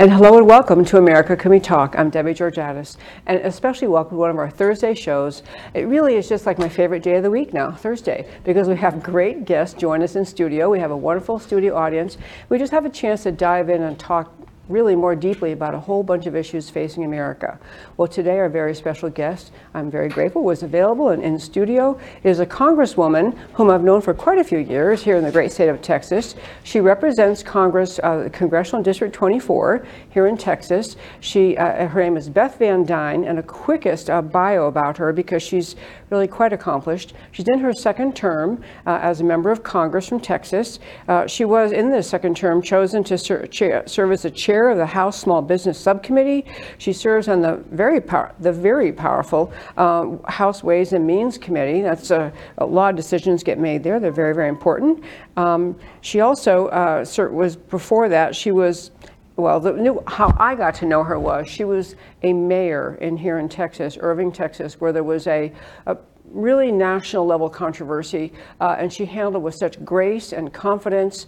And hello and welcome to America Can We Talk. I'm Debbie Georgatos, and especially welcome to one of our Thursday shows. It really is just like my favorite day of the week now, Thursday, because we have great guests join us in studio. We have a wonderful studio audience. We just have a chance to dive in and talk really more deeply about a whole bunch of issues facing America. Well, today our very special guest, I'm very grateful, was available and in studio is a congresswoman whom I've known for quite a few years here in the great state of Texas. She represents Congress, uh, Congressional District 24 here in Texas. She, uh, her name is Beth Van Duyne, and a quickest uh, bio about her because she's really quite accomplished. She's in her second term uh, as a member of Congress from Texas. Uh, she was in this second term chosen to ser- chair, serve as the chair of the House Small Business Subcommittee. She serves on the very power, the very powerful um, House Ways and Means Committee. That's a, a lot of decisions get made there. They're very very important. Um, she also uh, ser- was before that she was well, the new, how I got to know her was she was a mayor in here in Texas, Irving, Texas, where there was a, a really national level controversy, uh, and she handled it with such grace and confidence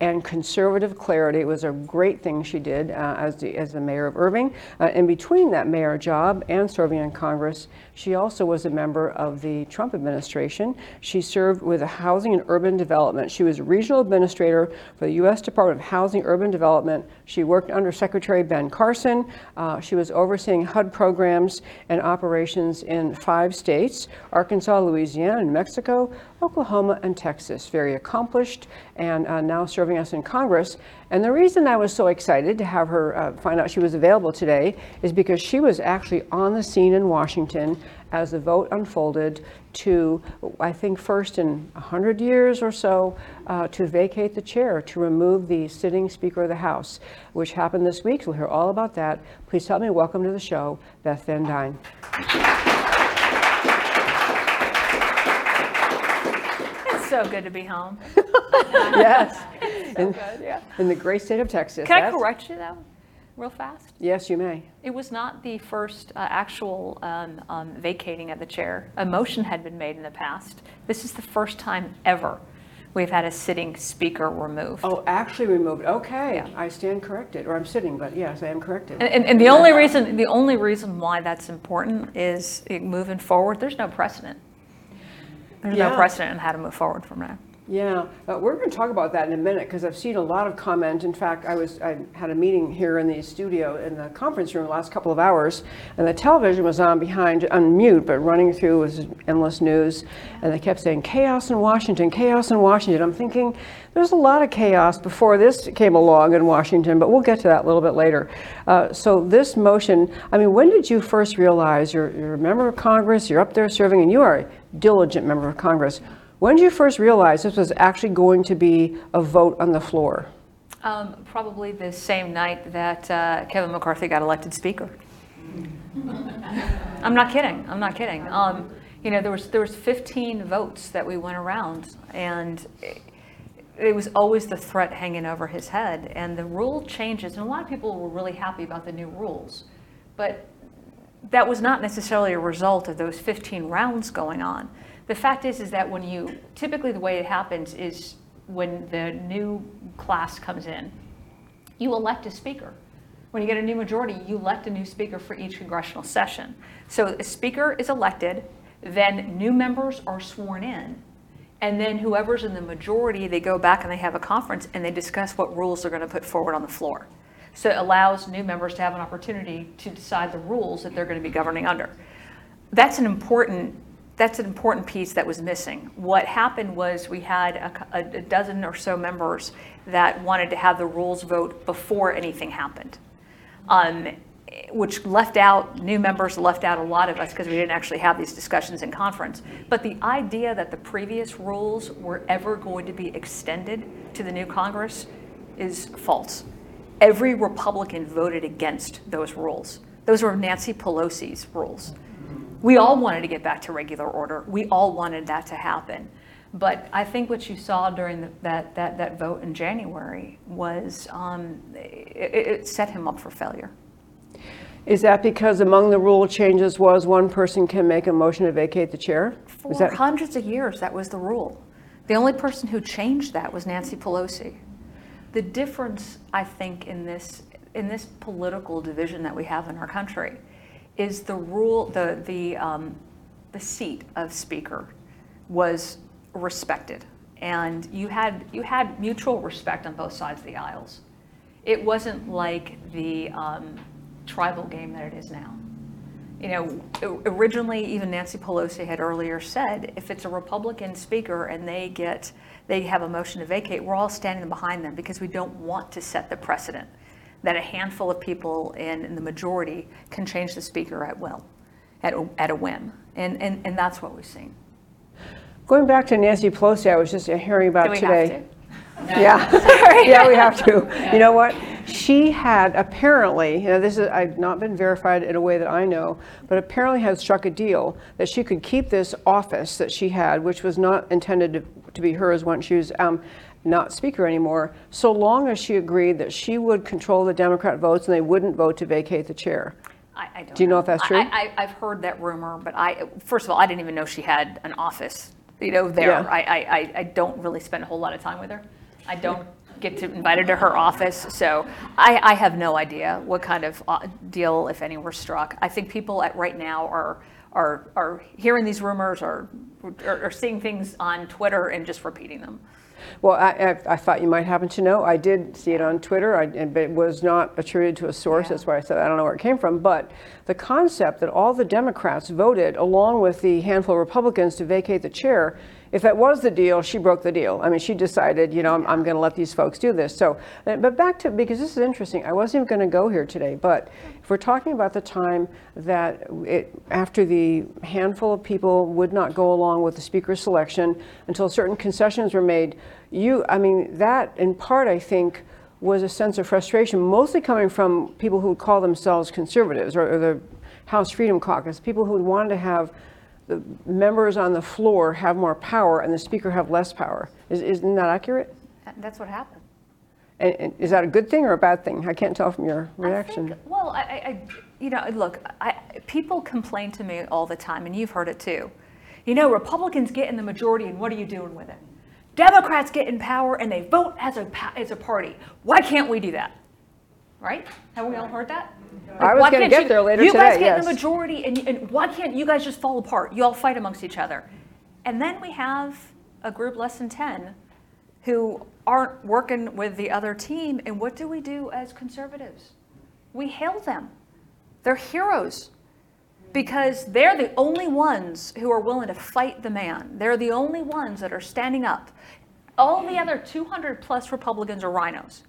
and conservative clarity. It was a great thing she did uh, as, the, as the mayor of Irving. Uh, in between that mayor job and serving in Congress, she also was a member of the Trump administration. She served with the Housing and Urban Development. She was regional administrator for the U.S. Department of Housing and Urban Development. She worked under Secretary Ben Carson. Uh, she was overseeing HUD programs and operations in five states Arkansas, Louisiana, New Mexico, Oklahoma, and Texas. Very accomplished and uh, now serving us in Congress. And the reason I was so excited to have her uh, find out she was available today is because she was actually on the scene in Washington as the vote unfolded to, I think, first in 100 years or so, uh, to vacate the chair, to remove the sitting Speaker of the House, which happened this week. So we'll hear all about that. Please help me welcome to the show Beth Van Duyne. So good to be home. yes. So in, good, yeah. in the great state of Texas. Can I That's- correct you though, real fast? Yes, you may. It was not the first uh, actual um, um, vacating of the chair. A motion had been made in the past. This is the first time ever we've had a sitting speaker removed. Oh, actually removed. Okay, Yeah. I stand corrected, or I'm sitting, but yes, I am corrected. And, and, and the only reason the only reason why that's important is moving forward. There's no precedent. There's Yeah. no precedent on how to move forward from there. Yeah, uh, we're going to talk about that in a minute because I've seen a lot of comment. In fact, I was I had a meeting here in the studio in the conference room the last couple of hours, and the television was on behind on mute, but running through was endless news, and they kept saying chaos in Washington, chaos in Washington. I'm thinking there's a lot of chaos before this came along in Washington, but we'll get to that a little bit later. Uh, so this motion, I mean, when did you first realize you're, you're a member of Congress, you're up there serving, and you are a diligent member of Congress? When did you first realize this was actually going to be a vote on the floor? Um, probably the same night that uh, Kevin McCarthy got elected Speaker. I'm not kidding. I'm not kidding. Um, you know, there was there was 15 votes that we went around, and it, it was always the threat hanging over his head. And the rule changes, and a lot of people were really happy about the new rules, but that was not necessarily a result of those 15 rounds going on. The fact is, is that when you typically the way it happens is when the new class comes in, you elect a speaker. When you get a new majority, you elect a new speaker for each congressional session. So a speaker is elected, then new members are sworn in, and then whoever's in the majority, they go back and they have a conference and they discuss what rules they're going to put forward on the floor. So it allows new members to have an opportunity to decide the rules that they're going to be governing under. That's an important, that's an important piece that was missing. What happened was we had a, a dozen or so members that wanted to have the rules vote before anything happened. Um, which left out, new members left out a lot of us because we didn't actually have these discussions in conference. But the idea that the previous rules were ever going to be extended to the new Congress is false. Every Republican voted against those rules. Those were Nancy Pelosi's rules. We all wanted to get back to regular order. We all wanted that to happen. But I think what you saw during the, that, that, that vote in January was um, it, it set him up for failure. Is that because among the rule changes was one person can make a motion to vacate the chair? For Is that, hundreds of years, that was the rule. The only person who changed that was Nancy Pelosi. The difference, I think, in this in this political division that we have in our country is the rule, the the um, the seat of speaker was respected, and you had you had mutual respect on both sides of the aisles. It wasn't like the um, tribal game that it is now. You know, originally, even Nancy Pelosi had earlier said, if it's a Republican speaker and they get, they have a motion to vacate, we're all standing behind them because we don't want to set the precedent that a handful of people in, in the majority can change the speaker at will, at a, at a whim. And, and, and that's what we've seen. going back to Nancy Pelosi, I was just hearing about we today. have to? Yeah. yeah, we have to. You know what? She had apparently, you know, this is I've not been verified in a way that I know, but apparently had struck a deal that she could keep this office that she had, which was not intended to, to be hers once she was um, not speaker anymore, so long as she agreed that she would control the Democrat votes and they wouldn't vote to vacate the chair. I, I don't Do you know if that's true? I, I, I've heard that rumor, but I, first of all, I didn't even know she had an office, you know, there. Yeah. I, I, I- don't really spend a whole lot of time with her. I don't get to invite her to her office, so I, I have no idea what kind of uh, deal, if any, were struck. I think people at right now are, are, are hearing these rumors or, or, or seeing things on Twitter and just repeating them. Well, I, I, I thought you might happen to know. I did see it on Twitter, I, and- but it was not attributed to a source. That's why I said I don't know where it came from. But the concept that all the Democrats voted, along with the handful of Republicans, to vacate the chair, if that was the deal, she broke the deal. I mean, she decided, you know, I'm, I'm going to let these folks do this. So, uh, but back to because this is interesting. I wasn't even going to go here today, but if we're talking about the time that it, after the handful of people would not go along with the speaker's selection until certain concessions were made, you, I mean, that in part, I think, was a sense of frustration, mostly coming from people who would call themselves conservatives or, or the House Freedom Caucus, people who wanted to have the members on the floor have more power and the speaker have less power. Is, isn't that accurate? That's what happened. And, and is that a good thing or a bad thing? I can't tell from your I reaction. think- well, I, I, I- you know, look, I, people complain to me all the time, and you've heard it too. You know, Republicans get in the majority, and what are you doing with it? Democrats get in power, and they vote as a as a party. Why can't we do that? Right? Have we all heard that? I was gonna get you- there later You guys get in the majority, and, and why can't you guys just fall apart? You all fight amongst each other, and then we have a group less than ten who aren't working with the other team. And what do we do as conservatives? We hail them. They're heroes because they're the only ones who are willing to fight the man. They're the only ones that are standing up. All the other 200 plus Republicans are RINOs.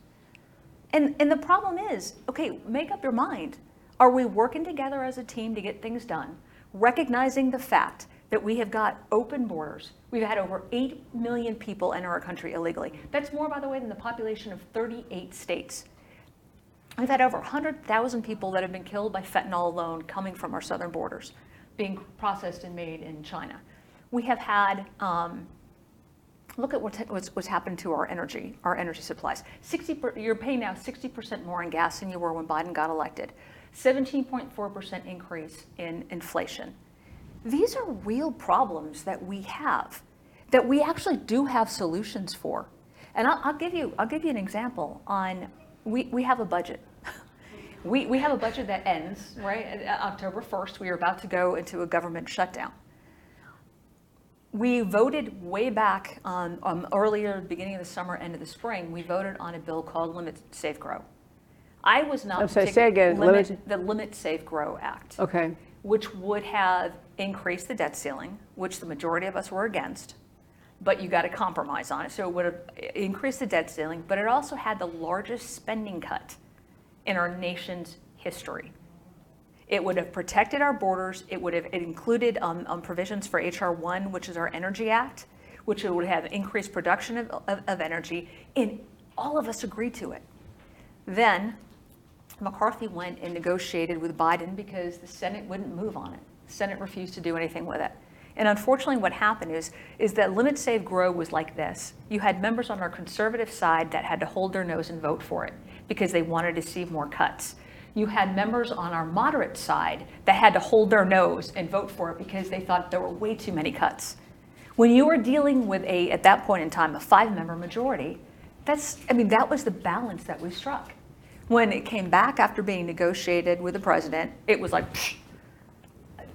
And, and the problem is okay, make up your mind. Are we working together as a team to get things done, recognizing the fact that we have got open borders? We've had over 8 million people enter our country illegally. That's more, by the way, than the population of 38 states. We've had over 100,000 people that have been killed by fentanyl alone coming from our southern borders, being processed and made in China. We have had, um, look at what's, what's, what's happened to our energy, our energy supplies. 60, per, you're paying now 60% more in gas than you were when Biden got elected. 17.4% increase in inflation. These are real problems that we have, that we actually do have solutions for. And I'll, I'll give you, I'll give you an example on, we, we have a budget. We, we have a budget that ends, right, October 1st. We are about to go into a government shutdown. We voted way back um, um, earlier, beginning of the summer, end of the spring, we voted on a bill called Limit Save Grow. I was not. I'm sorry, say again, Limit, limit- the Limit Save Grow Act. Okay. which would have increased the debt ceiling, which the majority of us were against, but you got a compromise on it. So it would have increased the debt ceiling, but it also had the largest spending cut in our nation's history. It would have protected our borders. It would have included um, um, provisions for HR 1, which is our Energy Act, which would have increased production of, of, of energy, and all of us agreed to it. Then McCarthy went and negotiated with Biden because the Senate wouldn't move on it. The Senate refused to do anything with it. And unfortunately, what happened is, is that Limit Save Grow was like this. You had members on our conservative side that had to hold their nose and vote for it because they wanted to see more cuts. You had members on our moderate side that had to hold their nose and vote for it because they thought there were way too many cuts. When you were dealing with a, at that point in time, a five-member majority, that's, I mean, that was the balance that we struck. When it came back after being negotiated with the president, it was like, psh,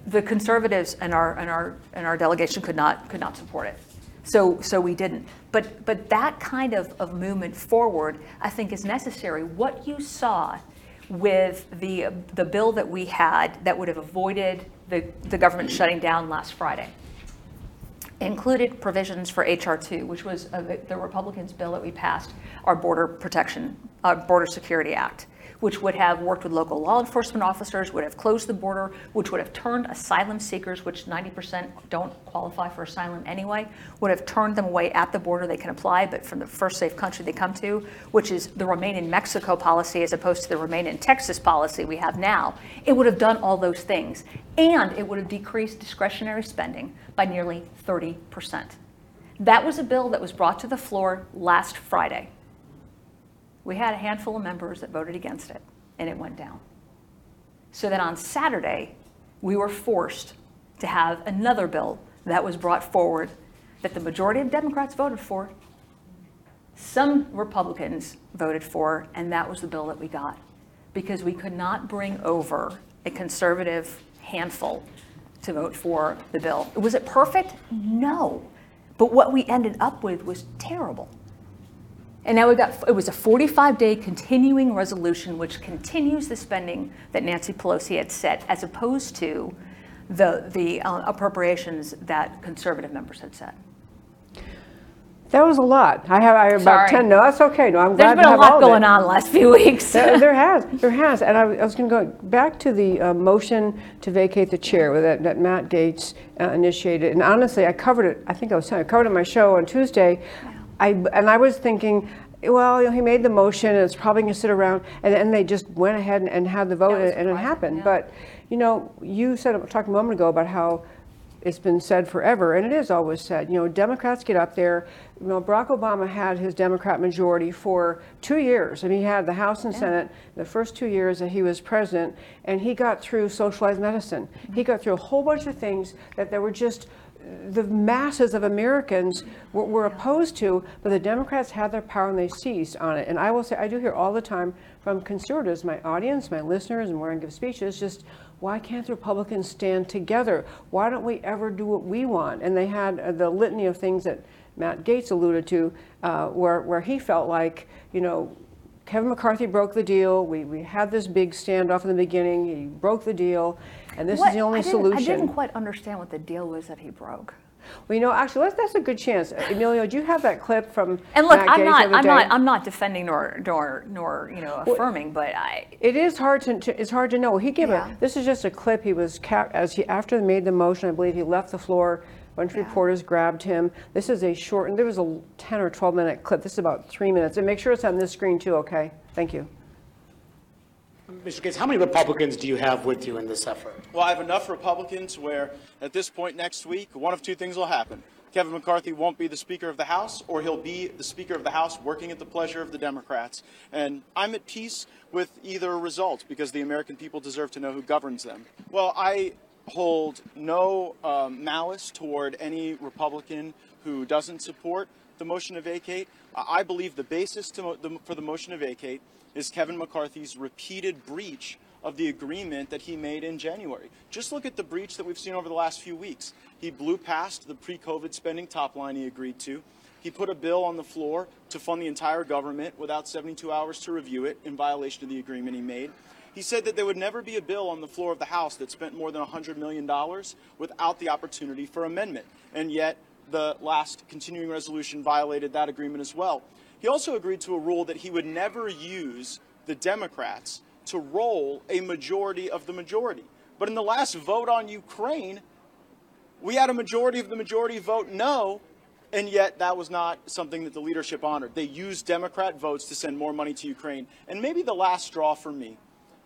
the conservatives and our, and our, and our delegation could not, could not support it. So, so we didn't. But, but that kind of, of movement forward, I think is necessary. What you saw with the, the bill that we had that would have avoided the, the government shutting down last Friday included provisions for HR 2, which was uh, the Republicans' bill that we passed, our Border Protection, uh, Border Security Act, which would have worked with local law enforcement officers, would have closed the border, which would have turned asylum seekers, which 90% don't qualify for asylum anyway, would have turned them away at the border. They can apply, but from the first safe country they come to, which is the Remain in Mexico policy as opposed to the Remain in Texas policy we have now. It would have done all those things. And it would have decreased discretionary spending by nearly 30%. That was a bill that was brought to the floor last Friday. We had a handful of members that voted against it, and it went down. So then on Saturday, we were forced to have another bill that was brought forward that the majority of Democrats voted for, some Republicans voted for, and that was the bill that we got. Because we could not bring over a conservative handful to vote for the bill. Was it perfect? No. But what we ended up with was terrible. And now we got, it was a 45-day continuing resolution which continues the spending that Nancy Pelosi had set as opposed to the, the uh, appropriations that conservative members had set. That was a lot. I have, I have about Sorry. 10, no, that's okay. No, I'm There's glad been to a have lot all of it. going on the last few weeks. There there has, there has. And I was- I was going to go back to the uh, motion to vacate the chair that that Matt Gaetz uh, initiated. And honestly, I covered it, I think I was telling, I covered it on my show on Tuesday. I, and I was thinking, well, you know, he made the motion and it's probably going to sit around. And then they just went ahead and- and had the vote was and it happened. yeah. But, you know, you said, talked a moment ago about how it's been said forever, and it is always said, you know, Democrats get up there. You know, Barack Obama had his Democrat majority for two years, and he had the House and Senate the first two years that he was president, and he got through socialized medicine. He got through a whole bunch of things that there were just the masses of Americans were, were opposed to, but the Democrats had their power and they seized on it. And I will say, I do hear all the time from conservatives, my audience, my listeners, and where I give speeches, just why can't the Republicans stand together? Why don't we ever do what we want? And they had uh, the litany of things that Matt Gaetz alluded to, uh, where, where he felt like, you know, Kevin McCarthy broke the deal. We, we had this big standoff in the beginning. He broke the deal, and this What- is the only I solution. I didn't quite understand what the deal was that he broke. Well, you know, actually, that's, that's a good chance. Emilio, do you have that clip from And look, Matt I'm not, I'm day? not, I'm not defending nor, nor, nor, you know, affirming, but I, It is hard to, to- it's hard to know. He gave Yeah. a, this is just a clip. He was, cap, as he, after they made the motion, I believe he left the floor. A bunch of Yeah. reporters grabbed him. This is a short, and there was a 10 or 12 minute clip. This is about three minutes. And make sure it's on this screen too, okay? Thank you. Mr. Gaetz, how many Republicans do you have with you in this effort? Well, I have enough Republicans where at this point next week, one of two things will happen. Kevin McCarthy won't be the Speaker of the House, or he'll be the Speaker of the House working at the pleasure of the Democrats. And I'm at peace with either result because the American people deserve to know who governs them. Well, I hold no um, malice toward any Republican who doesn't support the motion to vacate. I believe the basis mo- the, for the motion to vacate is Kevin McCarthy's repeated breach of the agreement that he made in January. Just look at the breach that we've seen over the last few weeks. He blew past the pre COVID spending top line he agreed to. he put a bill on the floor to fund the entire government without 72 hours to review it in violation of the agreement he made. He said that there would never be a bill on the floor of the House that spent more than $100 million without the opportunity for amendment. And yet, the last continuing resolution violated that agreement as well. He also agreed to a rule that he would never use the Democrats to roll a majority of the majority. But in the last vote on Ukraine, we had a majority of the majority vote no, and yet that was not something that the leadership honored. They used Democrat votes to send more money to Ukraine. And maybe the last straw for me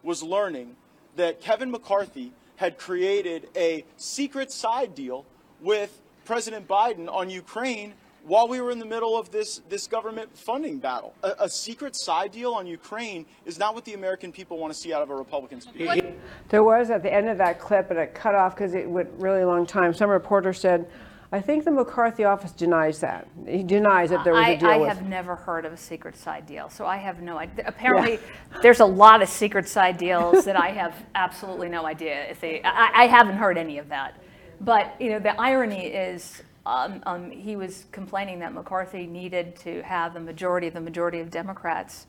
was learning that Kevin McCarthy had created a secret side deal with President Biden on Ukraine while we were in the middle of this, this government funding battle. A, a secret side deal on Ukraine is not what the American people want to see out of a Republican speaker. There was at the end of that clip, and it cut off because it went really long time. Some reporter said, I think the McCarthy office denies that. He denies that there was I, a deal I with. have never heard of a secret side deal, so I have no idea. Apparently, there's a lot of secret side deals that I have absolutely no idea if they. I, I haven't heard any of that. But you know, the irony is, um, um, he was complaining that McCarthy needed to have the majority of the majority of Democrats.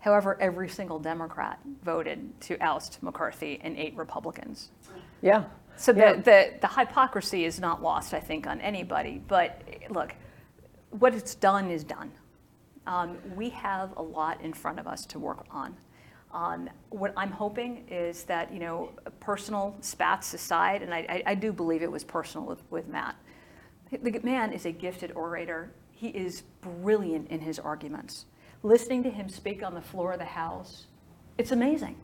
However, every single Democrat voted to oust McCarthy and eight Republicans. yeah. So Yeah. the, the, the hypocrisy is not lost, I think, on anybody. But look, what it's done is done. Um, we have a lot in front of us to work on. Um, what I'm hoping is that, you know, personal spats aside, and I, I, I do believe it was personal with, with Matt. The man is a gifted orator. He is brilliant in his arguments. Listening to him speak on the floor of the House, it's amazing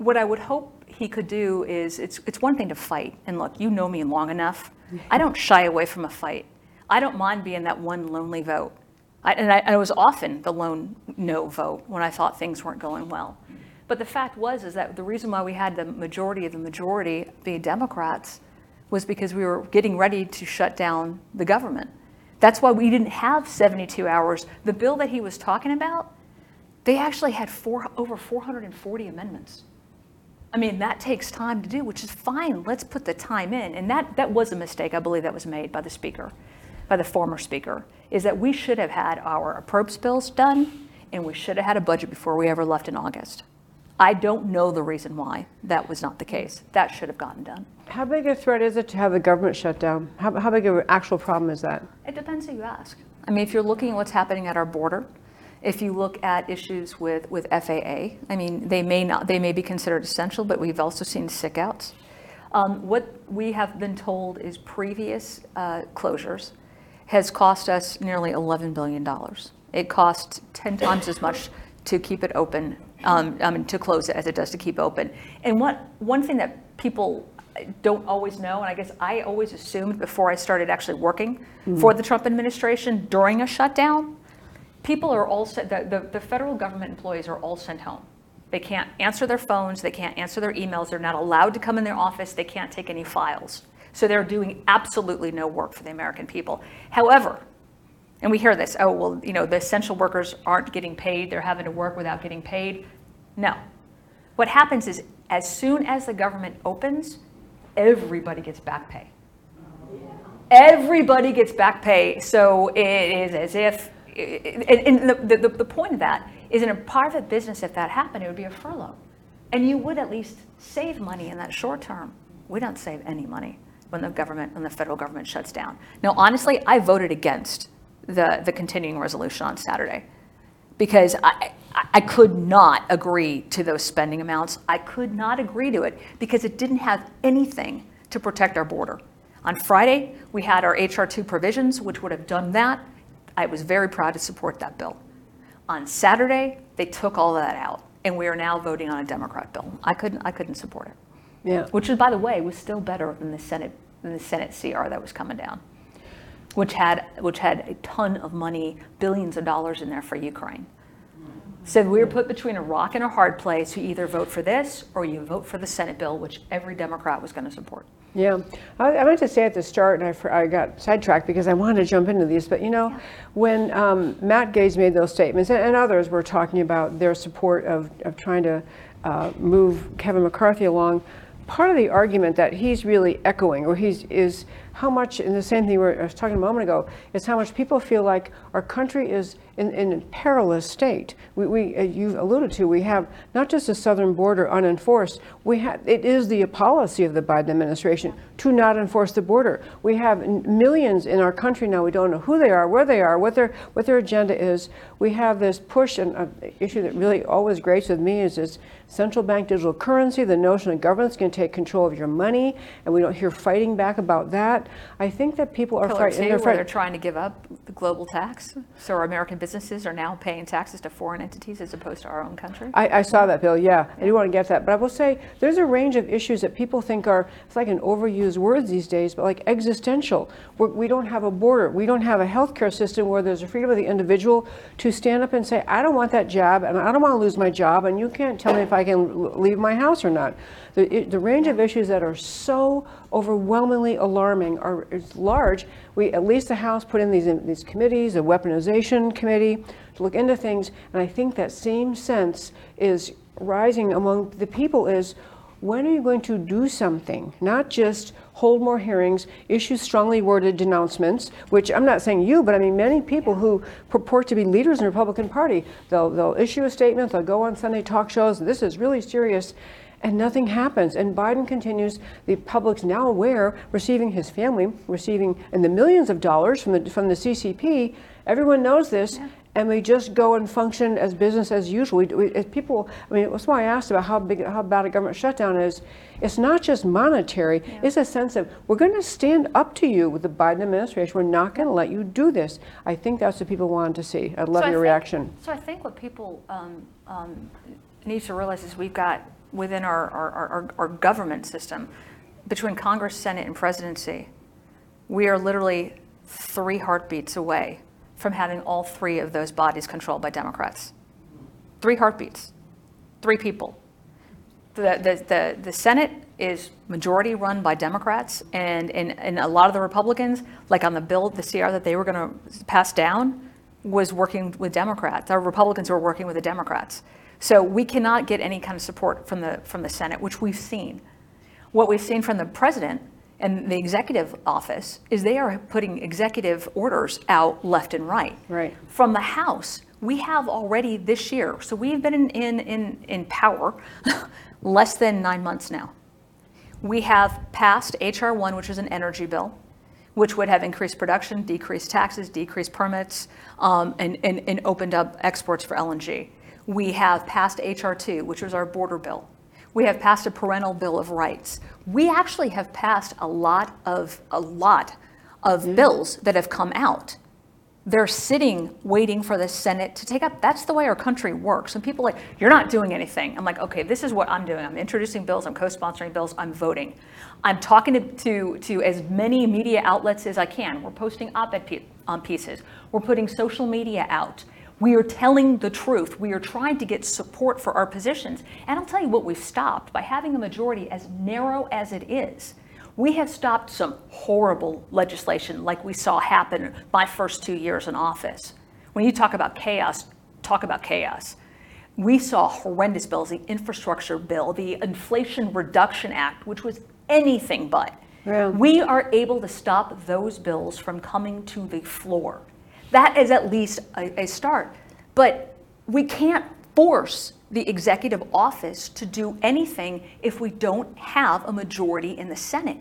what I would hope he could do is it's, it's one thing to fight. And look, you know me long enough. I don't shy away from a fight. I don't mind being that one lonely vote. I, and, I, I was often the lone no vote when I thought things weren't going well. But the fact was is that the reason why we had the majority of the majority be Democrats was because we were getting ready to shut down the government. That's why we didn't have 72 hours. The bill that he was talking about, they actually had four, over 440 amendments. I mean, that takes time to do, which is fine. Let's put the time in. And that, that was a mistake, I believe, that was made by the speaker, by the former speaker, is that we should have had our appropriates bills done and we should have had a budget before we ever left in August. I don't know the reason why that was not the case. That should have gotten done. How big a threat is it to have the government shut down? How, how big of an actual problem is that? It depends who you ask. I mean, if you're looking at what's happening at our border, if you look at issues with, with FAA, I mean, they may not, they may be considered essential, but we've also seen sick outs. Um, what we have been told is previous uh, closures has cost us nearly $11 billion. It costs 10 times as much to keep it open, um, I mean, to close it as it does to keep open. And what, one thing that people don't always know, and I guess I always assumed before I started actually working for the Trump administration during a shutdown, people are all sent, the, the, the federal government employees are all sent home. They can't answer their phones, they can't answer their emails, they're not allowed to come in their office, they can't take any files. So they're doing absolutely no work for the American people. However, and we hear this, oh, well, you know, the essential workers aren't getting paid, they're having to work without getting paid. No. What happens is, as soon as the government opens, everybody gets back pay. Everybody gets back pay, so it is as if, and, the, the, the point of that is in a private business, if that happened, it would be a furlough. And you would at least save money in that short term. We don't save any money when the government, when the federal government shuts down. Now, honestly, I voted against the, the continuing resolution on Saturday because I, I- could not agree to those spending amounts. I could not agree to it because it didn't have anything to protect our border. On Friday, we had our HR 2 provisions, which would have done that. I was very proud to support that bill. On Saturday, they took all that out, and we are now voting on a Democrat bill. I couldn't, I couldn't support it, Yeah. which is, by the way, was still better than the Senate, than the Senate CR that was coming down, which had, which had a ton of money, billions of dollars in there for Ukraine. So we were put between a rock and a hard place. You either vote for this or you vote for the Senate bill, which every Democrat was going to support. Yeah, I, I meant to say at the start, and I, I got sidetracked because I wanted to jump into these. But you know, when um, Matt Gaetz made those statements, and, and others were talking about their support of, of trying to uh, move Kevin McCarthy along, part of the argument that he's really echoing, or he's is how much, and the same thing we were, I was talking a moment ago, is how much people feel like our country is in, in a perilous state. We, we uh, you alluded to, we have not just the southern border unenforced, we have, it is the policy of the Biden administration to not enforce the border. We have millions in our country now, we don't know who they are, where they are, what their, what their agenda is. We have this push, and an issue that really always grates with me is this central bank digital currency, the notion that government's to take control of your money, and we don't hear fighting back about that. I think that people are Pillar frightened. two, they're where they're trying to give up the global tax, so our American businesses are now paying taxes to foreign entities as opposed to our own country. I, I saw that, Bill. Yeah, I do want to get that. But I will say there's a range of issues that people think are, it's like an overused word these days, but like existential. We're, we don't have a border. We don't have a healthcare system where there's a freedom of the individual to stand up and say, I don't want that job and I don't want to lose my job and you can't tell me if I can leave my house or not. The, it- the range of issues that are so overwhelmingly alarming are is large. We, at least the House put in these, in these committees, a weaponization committee, to look into things. And I think that same sense is rising among the people is when are you going to do something? Not just hold more hearings, issue strongly worded denouncements, which I'm not saying you, but I mean many people who purport to be leaders in the Republican Party. They'll, they'll issue a statement, they'll go on Sunday talk shows, this is really serious, and nothing happens. And Biden continues, the public's now aware, receiving his family, receiving in the millions of dollars from the, from the CCP. Everyone knows this. And we just go and function as business as usual. We, we, people, I mean, that's why I asked about how big, how bad a government shutdown is. It's not just monetary. It's a sense of we're going to stand up to you with the Biden administration. We're not going to let you do this. I think that's what people wanted to see. I'd love So I your think- reaction. So I think what people um, um, need to realize is we've got within our, our, our, our government system, between Congress, Senate, and presidency, we are literally three heartbeats away from having all three of those bodies controlled by Democrats. Three heartbeats, three people. The, the, the, the Senate is majority run by Democrats, and, and, and a lot of the Republicans, like on the bill, the CR that they were going to pass down, was working with Democrats. Our Republicans were working with the Democrats. So we cannot get any kind of support from the, from the Senate, which we've seen. What we've seen from the president and the executive office is they are putting executive orders out left and right. Right. From the House, we have already this year, so we've been in, in, in, in power less than nine months now. We have passed HR 1, which is an energy bill, which would have increased production, decreased taxes, decreased permits, um, and, and, and opened up exports for LNG. We have passed HR 2, which was our border bill. We have passed a parental bill of rights. We actually have passed a lot of a lot of bills that have come out they're sitting waiting for the Senate to take up. That's the way our country works. And people are like, you're not doing anything. I'm like, okay, this is what I'm doing. I'm introducing bills, I'm co-sponsoring bills, I'm voting. I'm talking to, to, to as many media outlets as I can. We're posting op-ed pe- um, pieces. We're putting social media out. We are telling the truth. We are trying to get support for our positions. And I'll tell you what we've stopped by having a majority as narrow as it is. We have stopped some horrible legislation like we saw happen my first two years in office. When you talk about chaos, talk about chaos. We saw horrendous bills, the infrastructure bill, the Inflation Reduction Act, which was anything but. Yeah. We are able to stop those bills from coming to the floor. That is at least a, a start. But we can't force the executive office to do anything if we don't have a majority in the Senate.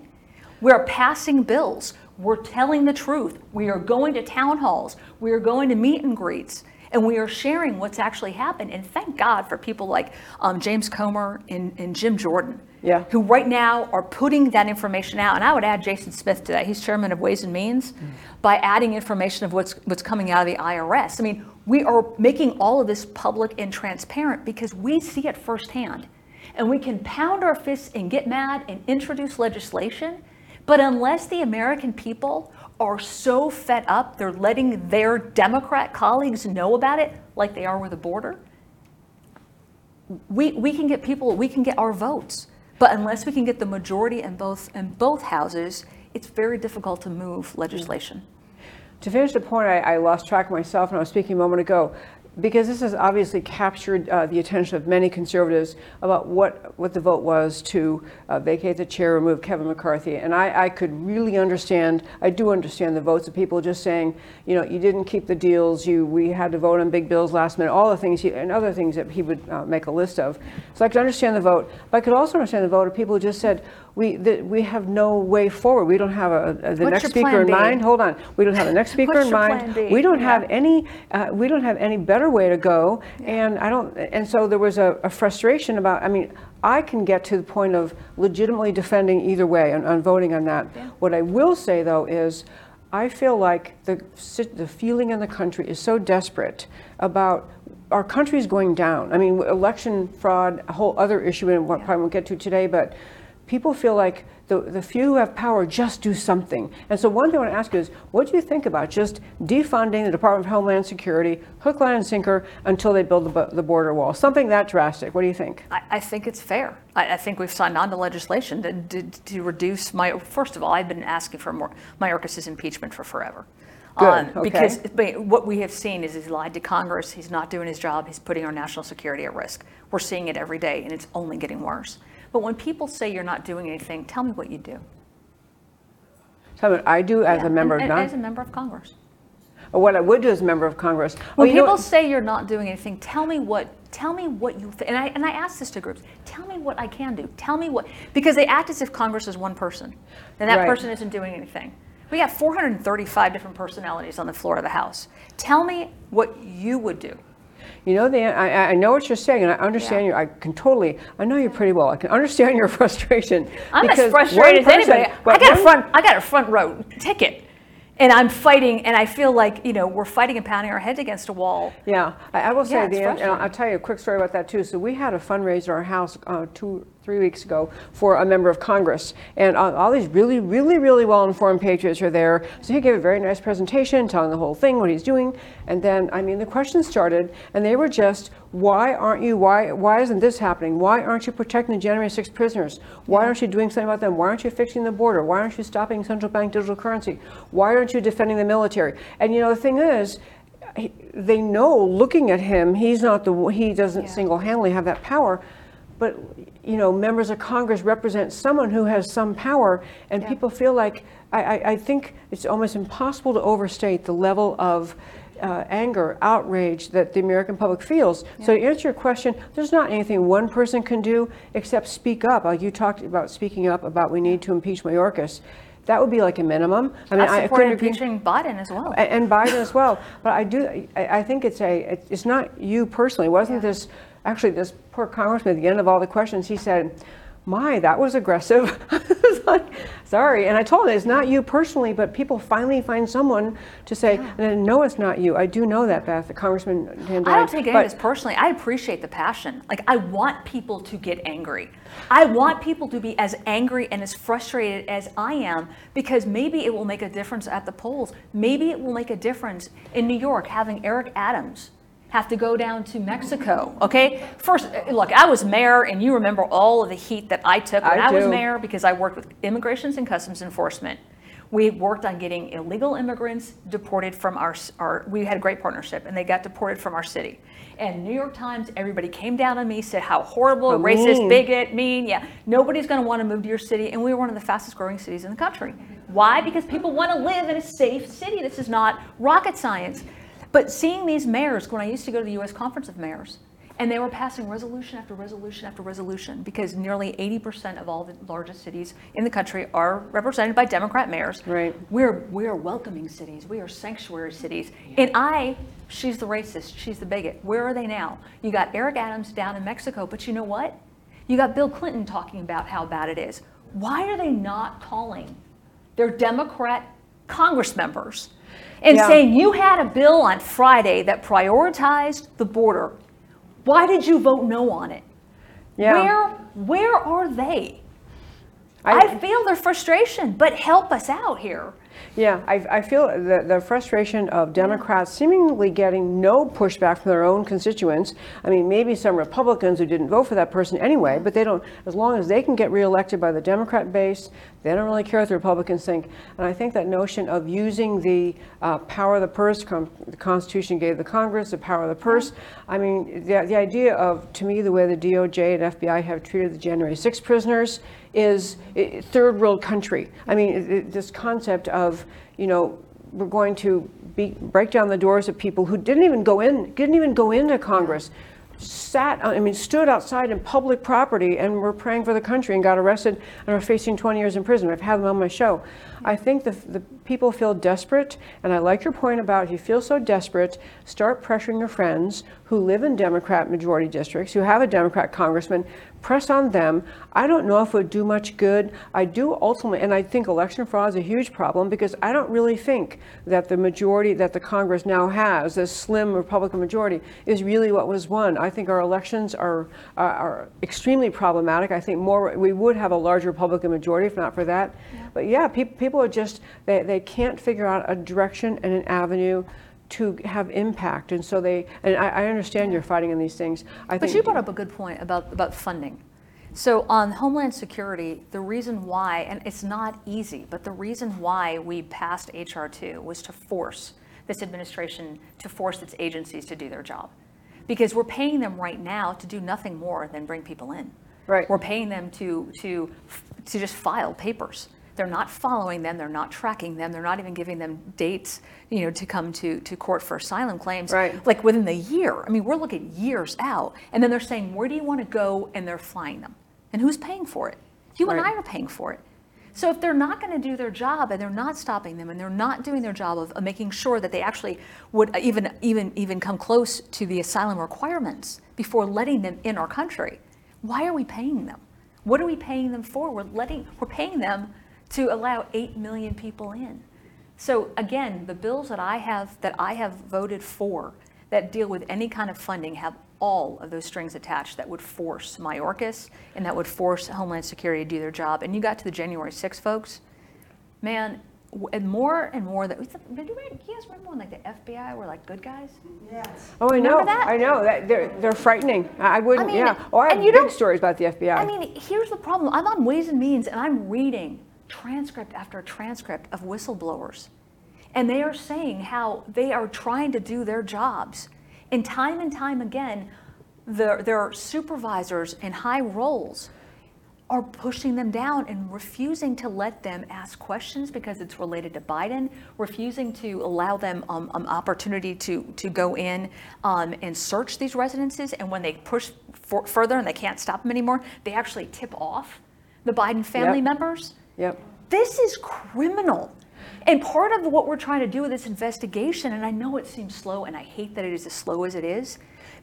We're passing bills. We're telling the truth. We are going to town halls. We are going to meet and greets. And we are sharing what's actually happened. And thank God for people like um, James Comer and, and Jim Jordan, Yeah. who right now are putting that information out. And I would add Jason Smith to that. He's chairman of Ways and Means mm. by adding information of what's, what's coming out of the IRS. I mean, we are making all of this public and transparent because we see it firsthand. And we can pound our fists and get mad and introduce legislation. But unless the American people are so fed up, they're letting their Democrat colleagues know about it, like they are with the border, we, we can get people, we can get our votes. But unless we can get the majority in both, in both houses, it's very difficult to move legislation. To finish the point, I, I lost track of myself and I was speaking a moment ago. Because this has obviously captured uh, the attention of many conservatives about what, what the vote was to uh, vacate the chair, remove Kevin McCarthy. And I, I could really understand, I do understand the votes of people just saying, you know, you didn't keep the deals, you, we had to vote on big bills last minute, all the things, he, and other things that he would uh, make a list of. So I could understand the vote, but I could also understand the vote of people who just said, we, the, we have no way forward. We don't have a, a- the What's next your speaker plan in B? mind. Hold on. We don't have the next speaker What's in your mind. plan B? We don't have Yeah. any, uh, we don't have any better way to go. And I don't, and so there was a, a frustration about, I mean, I can get to the point of legitimately defending either way on, on voting on that. What I will say though is, I feel like the, sit- the feeling in the country is so desperate about our country is going down. I mean, election fraud, a whole other issue, and what probably won't get to today, but people feel like the, the few who have power just do something. And so one thing I want to ask you is, what do you think about just defunding the Department of Homeland Security, hook, line, and sinker, until they build the, the border wall? Something that drastic. What do you think? I, I think it's fair. I, I think we've signed on to legislation to, to, to reduce my, first of all, I've been asking for more, Mayorkas's impeachment for forever. Um, Good, okay. Because what we have seen is he's lied to Congress, he's not doing his job, he's putting our national security at risk. We're seeing it every day, and it's only getting worse. But when people say you're not doing anything, tell me what you do. Something what I do as Yeah, a member of, and As a member of Congress. or what I would do as a member of Congress. When you know people what? say you're not doing anything, tell me what. Tell me what you. Th- and I and I ask this to groups. Tell me what I can do. Tell me what because they act as if Congress is one person, and that Right. person isn't doing anything. We have 435 different personalities on the floor of the House. Tell me what you would do. You know, the, I, I- know what you're saying, and I understand Yeah. you. I can totally, I know you pretty well. I can understand your frustration. I'm as frustrated as one anybody. I got a front. I got a front row ticket, and I'm fighting, and I feel like you know we're fighting and pounding our heads against a wall. Yeah, I, I will say, Yeah, the, and I'll. I'll tell you a quick story about that too. So we had a fundraiser at our house uh, two, three weeks ago for a member of Congress, and all, all these really, really, really well-informed patriots are there. So he gave a very nice presentation, telling the whole thing, what he's doing, and then I mean the questions started, and they were just, why aren't you? Why why isn't this happening? Why aren't you protecting the January 6 prisoners? Why aren't you doing something about them? Why aren't you fixing the border? Why aren't you stopping central bank digital currency? Why aren't you defending the military? And you know the thing is he- they know looking at him he's not the he doesn't single-handedly have that power but you know members of congress represent someone who has some power and people feel like I, I, I think it's almost impossible to overstate the level of uh, anger, outrage that the American public feels. So to answer your question, there's not anything one person can do except speak up. Like you talked about speaking up about we need to impeach Mayorkas. That would be like a minimum. I mean, I I support agree- impeaching Biden as well. a- and Biden as well. But I do, I, I think it's a, it- it's not you personally. It Wasn't Yeah. this, actually, this poor congressman at the end of all the questions, he said, my, that was aggressive. I was like, sorry. And I told him, it's not you personally, but people finally find someone to say, and then, no, it's not you. I do know that, Beth, the Congressman I don't take any but- of this personally. I appreciate the passion. Like I want people to get angry. I want people to be as angry and as frustrated as I am because maybe it will make a difference at the polls. Maybe it will make a difference in New York having Eric Adams have to go down to Mexico. Okay? First, uh, look, I was mayor and you remember all of the heat that I took when I I, was mayor because I worked with immigrations and customs enforcement. We worked on getting illegal immigrants deported from our, our, we had a great partnership, and they got deported from our city. And New York Times, everybody came down on me, said how horrible, How racist, mean. bigot, mean. Yeah, nobody's going to want to move to your city, and we were one of the fastest growing cities in the country. Why? Because people want to live in a safe city. This is not rocket science. But seeing these mayors, when I used to go to the U.S. Conference of Mayors, and they were passing resolution after resolution after resolution because nearly 80% of all the largest cities in the country are represented by Democrat mayors. Right. We're we're welcoming cities. We are sanctuary cities. And I, she's the racist. She's the bigot. Where are they now? You got Eric Adams down in Mexico, but you know what? You got Bill Clinton talking about how bad it is. Why are they not calling their Democrat Congress members and Yeah. saying you had a bill on Friday that prioritized the border? Why did you vote no on it? Yeah. Where where are they? I- I, feel their frustration, but help us out here. Yeah, I, I feel the, the frustration of Democrats seemingly getting no pushback from their own constituents. I mean, maybe some Republicans who didn't vote for that person anyway, but they don't, as long as they can get reelected by the Democrat base, they don't really care what the Republicans think. And I think that notion of using the uh, power of the purse, com- the Constitution gave the Congress the power of the purse. I mean, the, the idea of, to me, the way the DOJ and FBI have treated the January 6 prisoners is eh, third world country. I mean, it- it- this concept of, you know, we're going to be, break down the doors of people who didn't even go in, didn't even go into Congress, sat, uh, I mean, stood outside in public property and were praying for the country and got arrested and are facing 20 years in prison. I've had them on my show. I think the, the people feel desperate, and I like your point about if you feel so desperate, start pressuring your friends who live in Democrat majority districts, who have a Democrat congressman, press on them. I don't know if it would do much good. I do ultimately, and I think election fraud is a huge problem because I don't really think that the majority that the Congress now has, this slim Republican majority, is really what was won. I think our elections are are, are extremely problematic. I think more we would have a large Republican majority if not for that. But yeah, people people are just they, they can't figure out a direction and an avenue to have impact, and so they. And I, I understand you're fighting in these things. I But think you brought up a good point about, about funding. So on Homeland Security, the reason why, and it's not easy, but the reason why we passed HR 2 was to force this administration to force its agencies to do their job. Because we're paying them right now to do nothing more than bring people in. Right. We're paying them to, to, to just file papers. They're not following them, they're not tracking them, they're not even giving them dates, you know, to come to, to court for asylum claims Right. like within the year. I mean, we're looking years out. And then they're saying, where do you want to go? And they're flying them. And who's paying for it? You and I are paying for it. So if they're not going to do their job and they're not stopping them and they're not doing their job of, of making sure that they actually would even even even come close to the asylum requirements before letting them in our country, why are we paying them? What are we paying them for? We're letting we're paying them to allow 8 million people in. So again, the bills that I have, that I have voted for that deal with any kind of funding have all of those strings attached that would force Mayorkas and that would force Homeland Security to do their job. And you got to the January 6 folks, man, and more and more that, do you guys remember when like the FBI were like good guys? Yes. Oh, I know. that? I know. That they're they're frightening. I I wouldn't. mean, yeah. Oh, I have and you big don't- stories about the FBI. I mean, here's the problem. I'm on Ways and Means and I'm reading transcript after transcript of whistleblowers. And they are saying how they are trying to do their jobs. And time and time again, their, their supervisors in high roles are pushing them down and refusing to let them ask questions because it's related to Biden, refusing to allow them um, um, opportunity to, to go in um, and search these residences. And when they push for, further and they can't stop them anymore, they actually tip off the Biden family Yep. members. Yep. This is criminal. And part of what we're trying to do with this investigation, and I know it seems slow, and I hate that it is as slow as it is,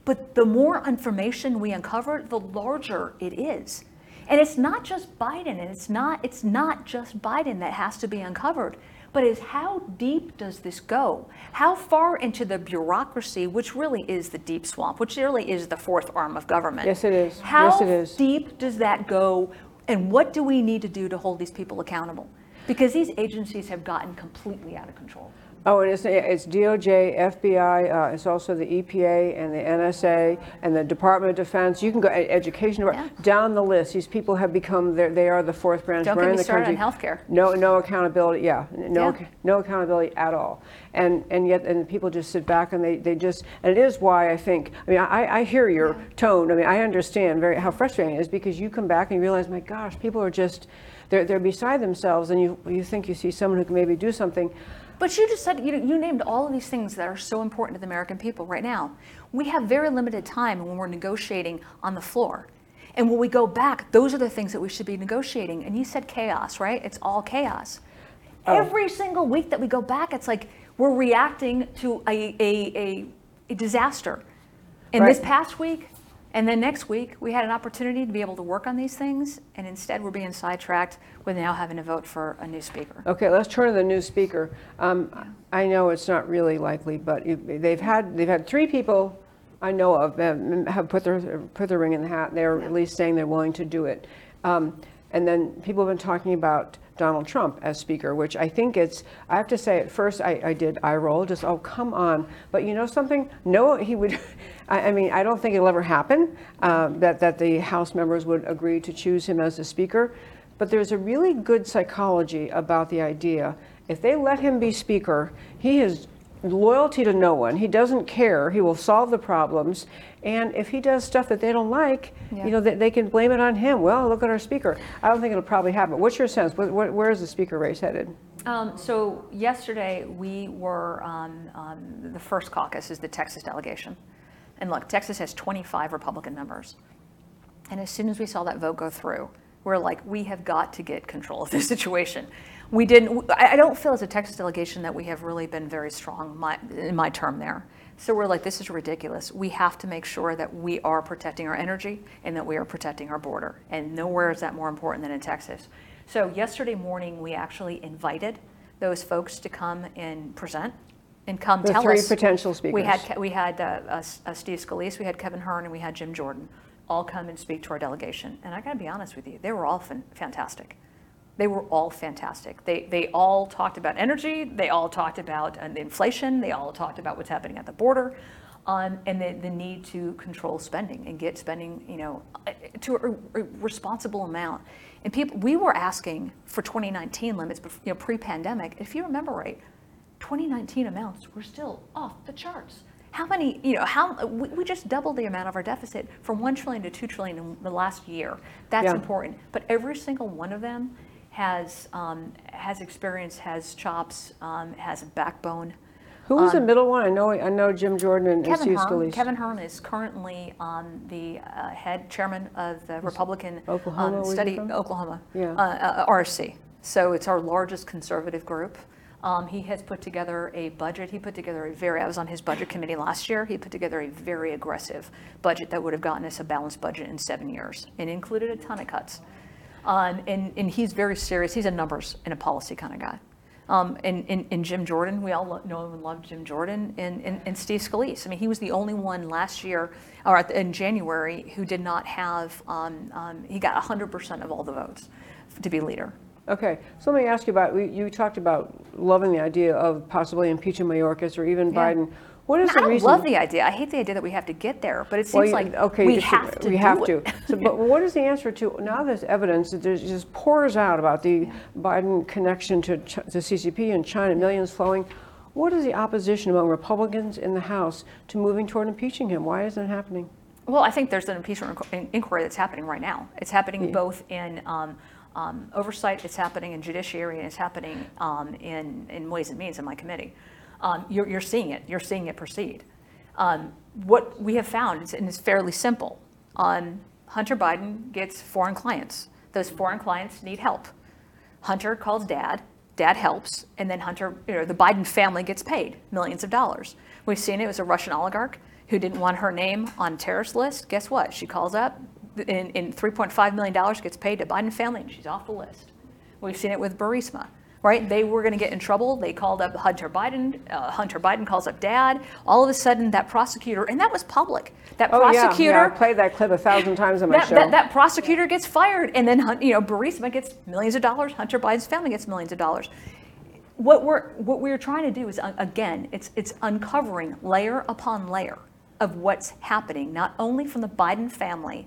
but the more information we uncover, the larger it is. And it's not just Biden, and it's not it's not just Biden that has to be uncovered, but is how deep does this go? How far into the bureaucracy, which really is the deep swamp, which really is the fourth arm of government? Yes, it is. How Yes, it is. deep does that go, and what do we need to do to hold these people accountable? Because these agencies have gotten completely out of control. Oh, and it's, it's DOJ, FBI, uh, it's also the EPA and the NSA and the Department of Defense. You can go, e- Education, Yeah. down the list. These people have become, they're- they are the fourth branch government. Don't get running me the started country. on healthcare. No, no accountability, yeah, no, Yeah. ac- no accountability at all. And, and yet, and people just sit back and they, they just, and it is why I think, I mean, I, I hear your tone. I mean, I understand very, how frustrating it is because you come back and you realize, my gosh, people are just, they're, they're beside themselves and you, you think you see someone who can maybe do something. But you just said, you, you named all of these things that are so important to the American people right now. We have very limited time when we're negotiating on the floor. And when we go back, those are the things that we should be negotiating. And you said chaos, right? It's all chaos. Oh. Every single week that we go back, it's like we're reacting to a, a, a, a disaster. And this past week, and then next week, we had an opportunity to be able to work on these things, and instead we're being sidetracked with now having to vote for a new speaker. Okay, let's turn to the new speaker. Um, I know it's not really likely, but you- they've had, they've had three people I know of that have put their, put their ring in the hat. They're at least saying they're willing to do it. Um, And then people have been talking about Donald Trump as Speaker, which I think it's, I have to say, at first I, I did eye roll, just, oh, come on. But you know something? No, he would, I, I mean, I don't think it'll ever happen um, that, that the House members would agree to choose him as the Speaker. But there's a really good psychology about the idea. If they let him be Speaker, he has loyalty to no one. He doesn't care. He will solve the problems. And if he does stuff that they don't like, Yeah. you know, they, they can blame it on him. Well, look at our speaker. I don't think it'll probably happen. What's your sense? Where, where, where is the speaker race headed? Um, so yesterday we were um, um, the first caucus is the Texas delegation, and look, Texas has 25 Republican members, and as soon as we saw that vote go through, we're like, we have got to get control of this situation. We didn't. I I don't feel as a Texas delegation that we have really been very strong my, in my term there. So we're like, this is ridiculous. We have to make sure that we are protecting our energy and that we are protecting our border. And nowhere is that more important than in Texas. So yesterday morning, we actually invited those folks to come and present and come The tell three us. potential We had, speakers. We had uh, uh, Steve Scalise, we had Kevin Hern, and we had Jim Jordan all come and speak to our delegation. And I got to be honest with you, they were all fan- fantastic. They were all fantastic. They, they all talked about energy. They all talked about uh, inflation. They all talked about what's happening at the border, um, and the, the need to control spending and get spending, you know, uh, to a, a responsible amount. And people, we were asking for 2019 limits, you know, pre-pandemic. If you remember right, 2019 amounts were still off the charts. How many, you know, how, we, we just doubled the amount of our deficit from 1 trillion to 2 trillion in the last year. That's Yeah. important. But every single one of them has, um, has experience, has chops, um, has a backbone. Who was the middle one? I know, I know Jim Jordan and, and Kevin Steve Hern, Scalise. Kevin Hern is currently um, the uh, head chairman of the Republican Oklahoma, um, study? Oklahoma Yeah. uh, uh, RSC. So it's our largest conservative group. Um, he has put together a budget. He put together a very. I was on his budget committee last year. He put together a very aggressive budget that would have gotten us a balanced budget in seven years, and included a ton of cuts. Um, and, and he's very serious. He's a numbers and a policy kind of guy. Um, and, and, and Jim Jordan, we all know and love Jim Jordan, and, and, and Steve Scalise. I mean, he was the only one last year, or the- in January, who did not have, um, um, he got 100% of all the votes to be leader. Okay, so let me ask you about, we- you talked about loving the idea of possibly impeaching Mayorkas or even Yeah. Biden. What is I the don't reason? love the idea. I hate the idea that we have to get there, but it Well, seems you- like okay, we have to We do have it. to. So, but what is the answer to, now there's evidence that there's just pours out about the Biden connection to Ch- to CCP and China, millions flowing. What is the opposition among Republicans in the House to moving toward impeaching him? Why isn't it happening? Well, I think there's an impeachment inqu- in- inquiry that's happening right now. It's happening both in um, um, oversight, it's happening in judiciary, and it's happening um, in, in ways and means in my committee. Um, you're, you're seeing it. You're seeing it proceed. Um, what we have found, is- and it's fairly simple, um, Hunter Biden gets foreign clients. Those foreign clients need help. Hunter calls dad, dad helps, and then Hunter, you know, the Biden family gets paid millions of dollars. We've seen it was a Russian oligarch who didn't want her name on terrorist list. Guess what? She calls up, and, and $3.5 million gets paid to Biden family, and she's off the list. We've seen it with Burisma, right? They were going to get in trouble. They called up Hunter Biden. Uh, Hunter Biden calls up dad. All of a sudden, that prosecutor, and that was public. That Oh, prosecutor. yeah, I played that clip a thousand times on my That, show. that, that prosecutor gets fired, and then you know Burisma gets millions of dollars. Hunter Biden's family gets millions of dollars. What we're what we're trying to do is uh, again, it's it's uncovering layer upon layer of what's happening, not only from the Biden family,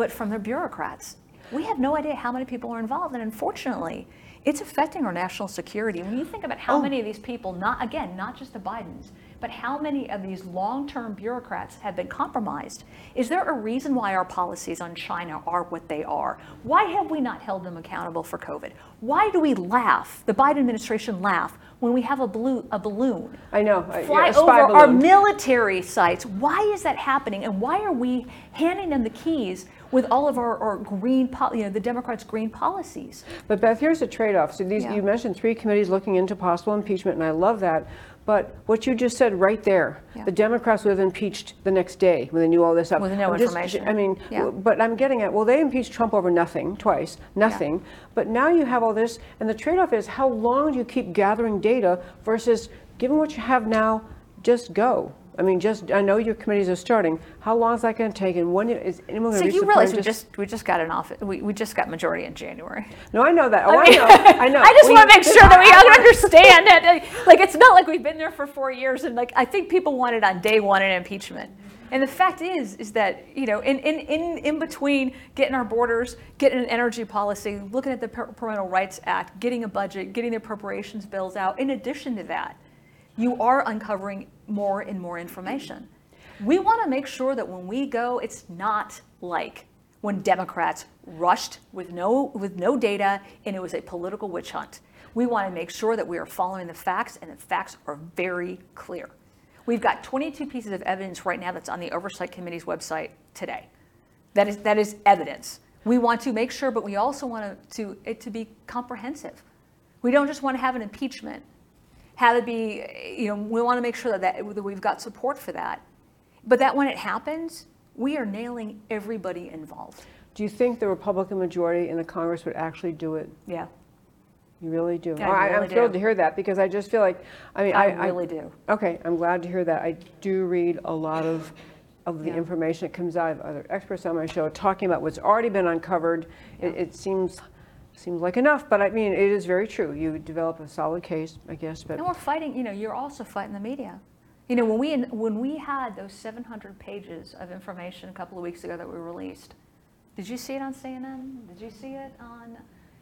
but from their bureaucrats. We have no idea how many people are involved, and unfortunately, it's affecting our national security. When you think about how oh. many of these people, not again, not just the Bidens, but how many of these long-term bureaucrats have been compromised, is there a reason why our policies on China are what they are? Why have we not held them accountable for COVID? Why do we laugh, the Biden administration laugh, when we have a, blue, a balloon I know, fly a spy over our military sites? Why is that happening? And why are we handing them the keys with all of our, our green, pol- you know, the Democrats' green policies? But Beth, here's the trade-off. So these, Yeah. you mentioned three committees looking into possible impeachment, and I love that. But what you just said right there, Yeah. the Democrats would have impeached the next day when they knew all this up. With no just- information. I mean, Yeah. w- but I'm getting at, well, they impeached Trump over nothing, twice, nothing. But now you have all this, and the trade-off is how long do you keep gathering data versus, given what you have now, just go. I mean, just, I know your committees are starting. How long is that going to take and when is anyone So going to reach you the realize we just, we just got an office, we, we just got majority in January. No, I know that. Oh, I, know. I know. I just We- want to make sure that we understand it. Like, it's not like we've been there for four years, and like I think people wanted on day one an impeachment. And the fact is, is that you know, in in in, in between getting our borders, getting an energy policy, looking at the Parental Rights Act, getting a budget, getting the appropriations bills out. In addition to that, you are uncovering more and more information. We want to make sure that when we go, it's not like when Democrats rushed with no, with no data and it was a political witch hunt. We want to make sure that we are following the facts and the facts are very clear. We've got 22 pieces of evidence right now that's on the Oversight Committee's website today. That is, that is evidence. We want to make sure, but we also want to, to, it to be comprehensive. We don't just want to have an impeachment have it be, you know, we want to make sure that, that, that we've got support for that. But that when it happens, we are nailing everybody involved. Do you think the Republican majority in the Congress would actually do it? Yeah, You really do? I Oh, I- really I'm thrilled do. to hear that because I just feel like, I mean, I I. really do. Okay, I'm glad to hear that. I do read a lot of, of the Yeah. information that comes out of other experts on my show, talking about what's already been uncovered. It, it seems, seems like enough, but I mean, it is very true. You develop a solid case, I guess, but. And we're fighting, you know, you're also fighting the media. You know, when we, when we had those 700 pages of information a couple of weeks ago that we released, did you see it on CNN? Did you see it on,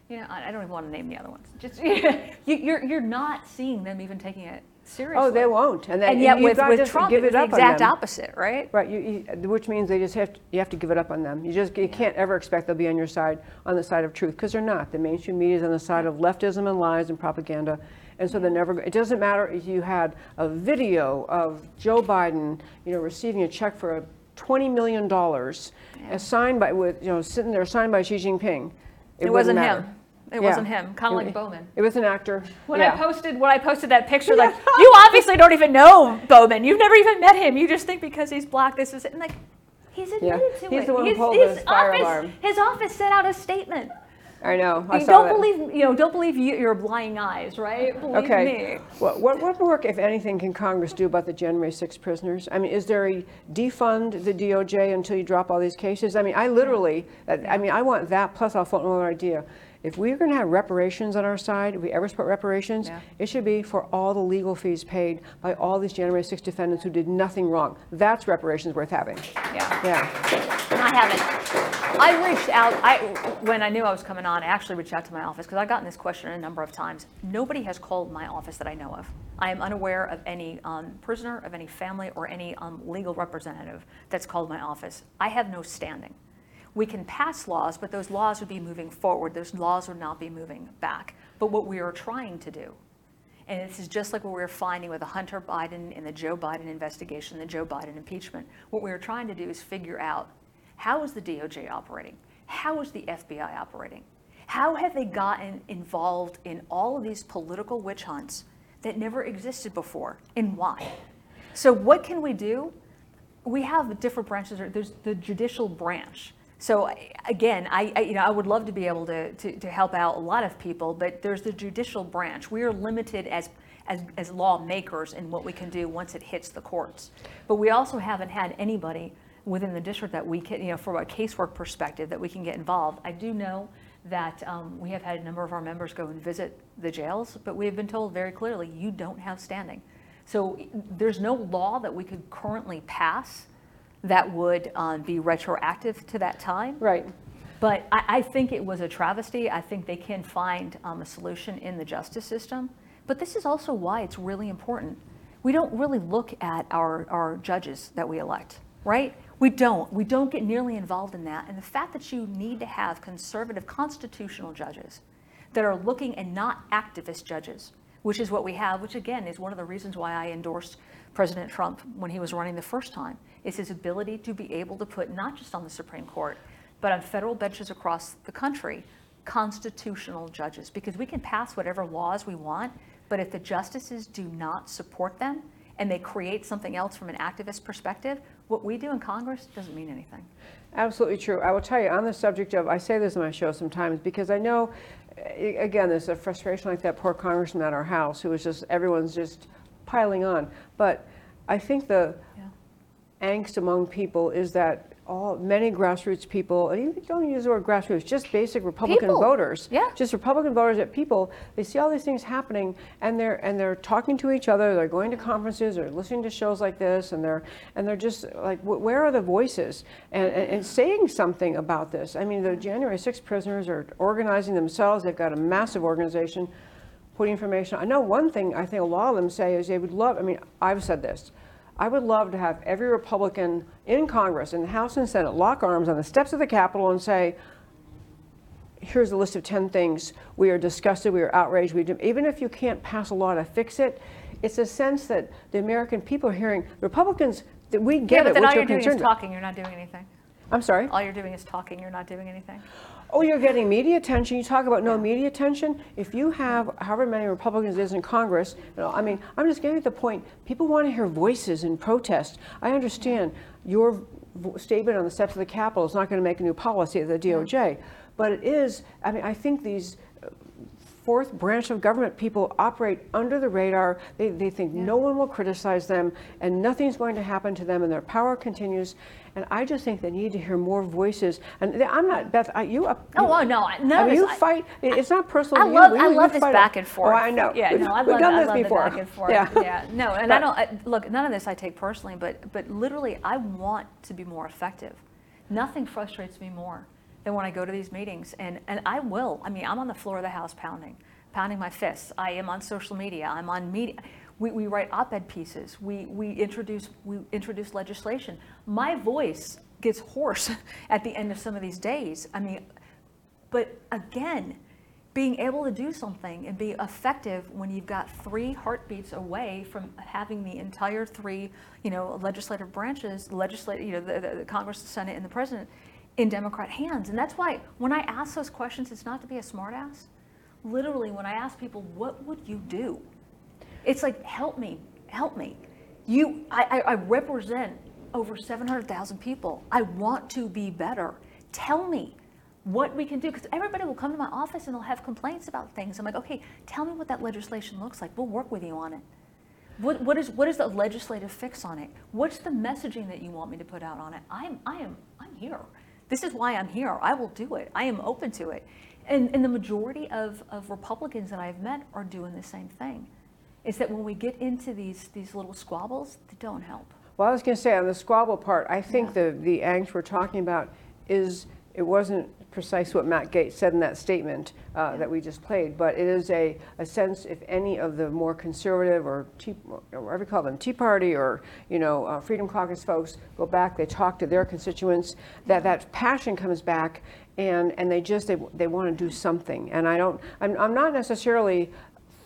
you know, I don't even want to name the other ones. Just, you, you're, you're not seeing them even taking it seriously. Oh, they won't. And, then And yet with, with Trump, give it it the exact opposite, right? Right, you, you, which means they just have, to, you have to give it up on them. You just, you can't ever expect they'll be on your side, on the side of truth, because they're not. The mainstream media is on the side of leftism and lies and propaganda, and so they're never, it doesn't matter if you had a video of Joe Biden, you know, receiving a check for a $20 million, uh, signed by, with, you know, sitting there signed by Xi Jinping. It wouldn't wasn't matter. him. It wasn't him, kind of like Bowman. It was an actor. When. I posted when I posted that picture, like you obviously don't even know Bowman. You've never even met him. You just think because he's black, this is it. And like he's admitted to He's it. the one who his, pulled his fire office, alarm. His office sent out a statement. I know. I You don't that. believe you know. Don't believe you, your blind eyes, right? Believe Okay. me. What, what, what work, if anything, can Congress do about the January 6 prisoners? I mean, is there a defund the DOJ until you drop all these cases? I mean, I literally, I mean, I want that, plus I'll float another idea. If we're going to have reparations on our side, if we ever support reparations, Yeah. it should be for all the legal fees paid by all these January 6 defendants who did nothing wrong. That's reparations worth having. Yeah. Yeah. And I haven't. I reached out. I when I knew I was coming on, I actually reached out to my office because I've gotten this question a number of times. Nobody has called my office that I know of. I am unaware of any um, prisoner, of any family, or any um, legal representative that's called my office. I have no standing. We can pass laws, but those laws would be moving forward. Those laws would not be moving back. But what we are trying to do and this is just like what we were finding with the Hunter Biden and the Joe Biden investigation, the Joe Biden impeachment. What we were trying to do is figure out how is the DOJ operating? How is the FBI operating? How have they gotten involved in all of these political witch hunts that never existed before and why? So, what can we do? we have different branches. There's the judicial branch. So again, I, I you know I would love to be able to, to to help out a lot of people, but there's the judicial branch. We are limited as as as lawmakers in what we can do once it hits the courts. But we also haven't had anybody within the district that we can you know from a casework perspective that we can get involved. I do know that um, we have had a number of our members go and visit the jails, but we have been told very clearly you don't have standing. So there's no law that we could currently pass that would um, be retroactive to that time. Right. But I, I think it was a travesty. I think they can find um, a solution in the justice system. But this is also why it's really important. We don't really look at our, our judges that we elect, right? We don't. We don't get nearly involved in that. And the fact that you need to have conservative constitutional judges that are looking and not activist judges, which is what we have, which again is one of the reasons why I endorsed President Trump when he was running the first time, is his ability to be able to put not just on the Supreme Court, but on federal benches across the country, constitutional judges. Because we can pass whatever laws we want, but if the justices do not support them and they create something else from an activist perspective, what we do in Congress doesn't mean anything. Absolutely true. I will tell you on the subject of, I say this in my show sometimes because I know, again, there's a frustration like that poor congressman at our house who is just, everyone's just piling on. But I think the Yeah. angst among people is that all many grassroots people, and you don't use the word grassroots, just basic Republican People. voters, Yeah. just Republican voters that people, they see all these things happening and they're and they're talking to each other, they're going to conferences they're listening to shows like this, and they're and they're just like, where are the voices and, and, and saying something about this? I mean, the January 6 prisoners are organizing themselves. They've got a massive organization putting information. I know one thing I think a lot of them say is they would love, I mean, I've said this. I would love to have every Republican in Congress, in the House and Senate, lock arms on the steps of the Capitol and say, here's a list of 10 things. We are disgusted, we are outraged. We do, even if you can't pass a law to fix it, it's a sense that the American people are hearing Republicans, that we Yeah, get but it, then all you're you're doing is about. talking, you're not doing anything. I'm sorry? All you're doing is talking, you're not doing anything. Oh, you're getting media attention. You talk about no media attention. If you have however many Republicans there is in Congress, you know, I mean, I'm just getting to the point. People want to hear voices in protest. I understand your statement on the steps of the Capitol is not going to make a new policy of the DOJ, but it is. I mean, I think these fourth branch of government people operate under the radar. They, they think no one will criticize them and nothing's going to happen to them and their power continues. And I just think they need to hear more voices. And I'm not, Beth, I, you up. Oh, you- oh, no, none I mean, you I- fight, it's not personal I love, You- I love this back it. and forth. Oh, I know. Yeah, We've- no, I we've love, done I this before. back and forth. Yeah. Yeah, no, and I don't, I, look, none of this I take personally, but, but literally, I want to be more effective. Nothing frustrates me more than when I go to these meetings, and, and I will. I mean, I'm on the floor of the House pounding, pounding my fists. I am on social media. I'm on media. We, we write op-ed pieces. We, we introduce we introduce legislation. My voice gets hoarse at the end of some of these days. I mean, but again, being able to do something and be effective when you've got three heartbeats away from having the entire three, you know, legislative branches, legislate, you know, the, the, the Congress, the Senate, and the President in Democrat hands. And that's why when I ask those questions, it's not to be a smartass. Literally, when I ask people, what would you do? It's like, help me, help me. You, I, I, represent over 700,000 people. I want to be better. Tell me what we can do. Because everybody will come to my office and they'll have complaints about things. I'm like, okay, tell me what that legislation looks like. We'll work with you on it. What, what, is, what is the legislative fix on it? What's the messaging that you want me to put out on it? I'm, I am, I'm here. This is why I'm here. I will do it. I am open to it. And, and the majority of, of Republicans that I've met are doing the same thing. Is that when we get into these, these little squabbles, they don't help. Well, I was going to say on the squabble part, I think the, the angst we're talking about is, it wasn't precise what Matt Gaetz said in that statement uh, that we just played, but it is a, a sense if any of the more conservative or tea, or whatever you call them, Tea Party or, you know, uh, Freedom Caucus folks go back, they talk to their constituents, that that passion comes back and, and they just, they, they want to do something. And I don't, I'm, I'm not necessarily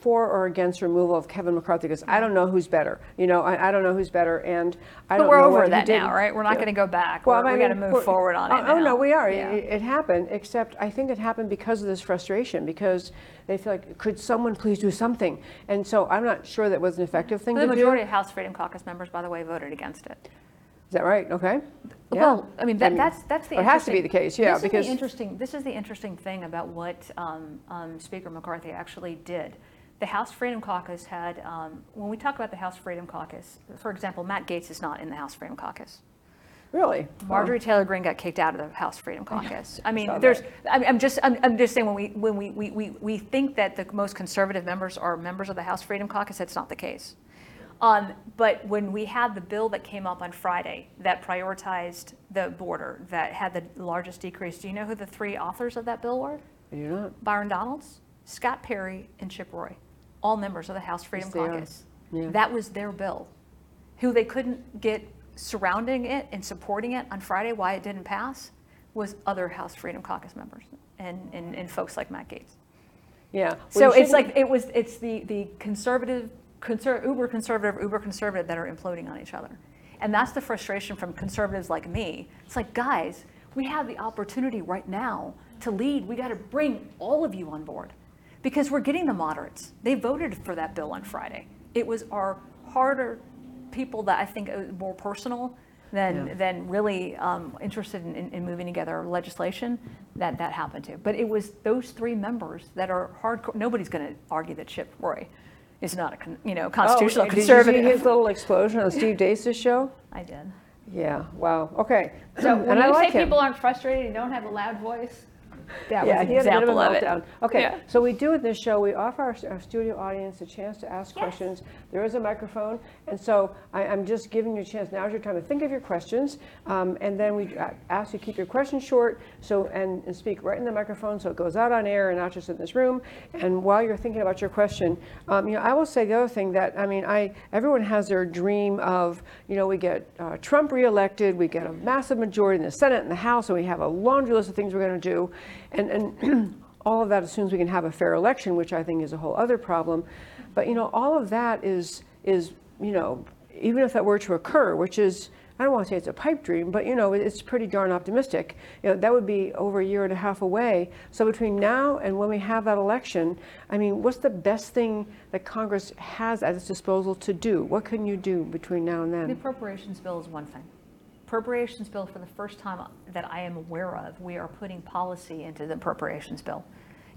for or against removal of Kevin McCarthy because I don't know who's better. You know, I, I don't know who's better, and I But don't we're know over that now, right? We're not Yeah. gonna go back. Well, We're- I we gotta move forward on it Oh, oh, now. no, we are. Yeah. It, it happened, except I think it happened because of this frustration, because they feel like, could someone please do something? And so I'm not sure that was an effective thing The to do. majority of House Freedom Caucus members, by the way, voted against it. Is that right? Okay. Yeah. Well, I mean, that, that's, that's the It has to be the case, yeah, this is the interesting, this is the interesting thing about what um, um, Speaker McCarthy actually did. The House Freedom Caucus had, um, when we talk about the House Freedom Caucus, for example, Matt Gaetz is not in the House Freedom Caucus. really. Marjorie Taylor Greene got kicked out of the House Freedom Caucus. I mean, there's. I'm, I'm just, I'm, I'm just saying when we, when we, we, we, we think that the most conservative members are members of the House Freedom Caucus, that's not the case. Um, but when we had the bill that came up on Friday that prioritized the border, that had the largest decrease, do you know who the three authors of that bill were? Do not. Byron Donalds, Scott Perry, and Chip Roy, all members of the House Freedom. Caucus. Yeah. That was their bill. Who they couldn't get surrounding it and supporting it on Friday, why it didn't pass, was other House Freedom Caucus members and, and, and folks like Matt Gaetz. Yeah. Well, So it's like, it was, it's the, the conservative, conser, uber conservative, uber conservative that are imploding on each other. And that's the frustration from conservatives like me. It's like, guys, we have the opportunity right now to lead. We got to bring all of you on board because we're getting the moderates. They voted for that bill on Friday. It was our harder people that I think are more personal than, Yeah. than really um, interested in, in, in moving together legislation that that happened to. But it was those three members that are hardcore. Nobody's going to argue that Chip Roy is not a, con- you know, constitutional Oh, constitutional did you see conservative. his little explosion on Steve Deace's show? I did. Yeah, wow, okay. So when And I you say him. people aren't frustrated and don't have a loud voice, that Yeah, was he an had a bit of example a of it. meltdown. Okay, Yeah. so we do in this show, we offer our, our studio audience a chance to ask questions. There is a microphone, and so I, I'm just giving you a chance. Now's your time to think of your questions, um, and then we uh, ask you to keep your questions short. So and, and speak right in the microphone, so it goes out on air and not just in this room. And while you're thinking about your question, um, you know, I will say the other thing that I mean, I everyone has their dream of, you know, we get uh, Trump reelected, we get a massive majority in the Senate and the House, and we have a laundry list of things we're going to do, and and. all of that assumes we can have a fair election, which I think is a whole other problem. But you know, all of that is is you know, even if that were to occur, which is I don't want to say it's a pipe dream, but you know, it's pretty darn optimistic. You know, that would be over a year and a half away. So between now and when we have that election, I mean, what's the best thing that Congress has at its disposal to do? What can you do between now and then? The appropriations bill is one thing. Appropriations bill, for the first time that I am aware of, we are putting policy into the appropriations bill.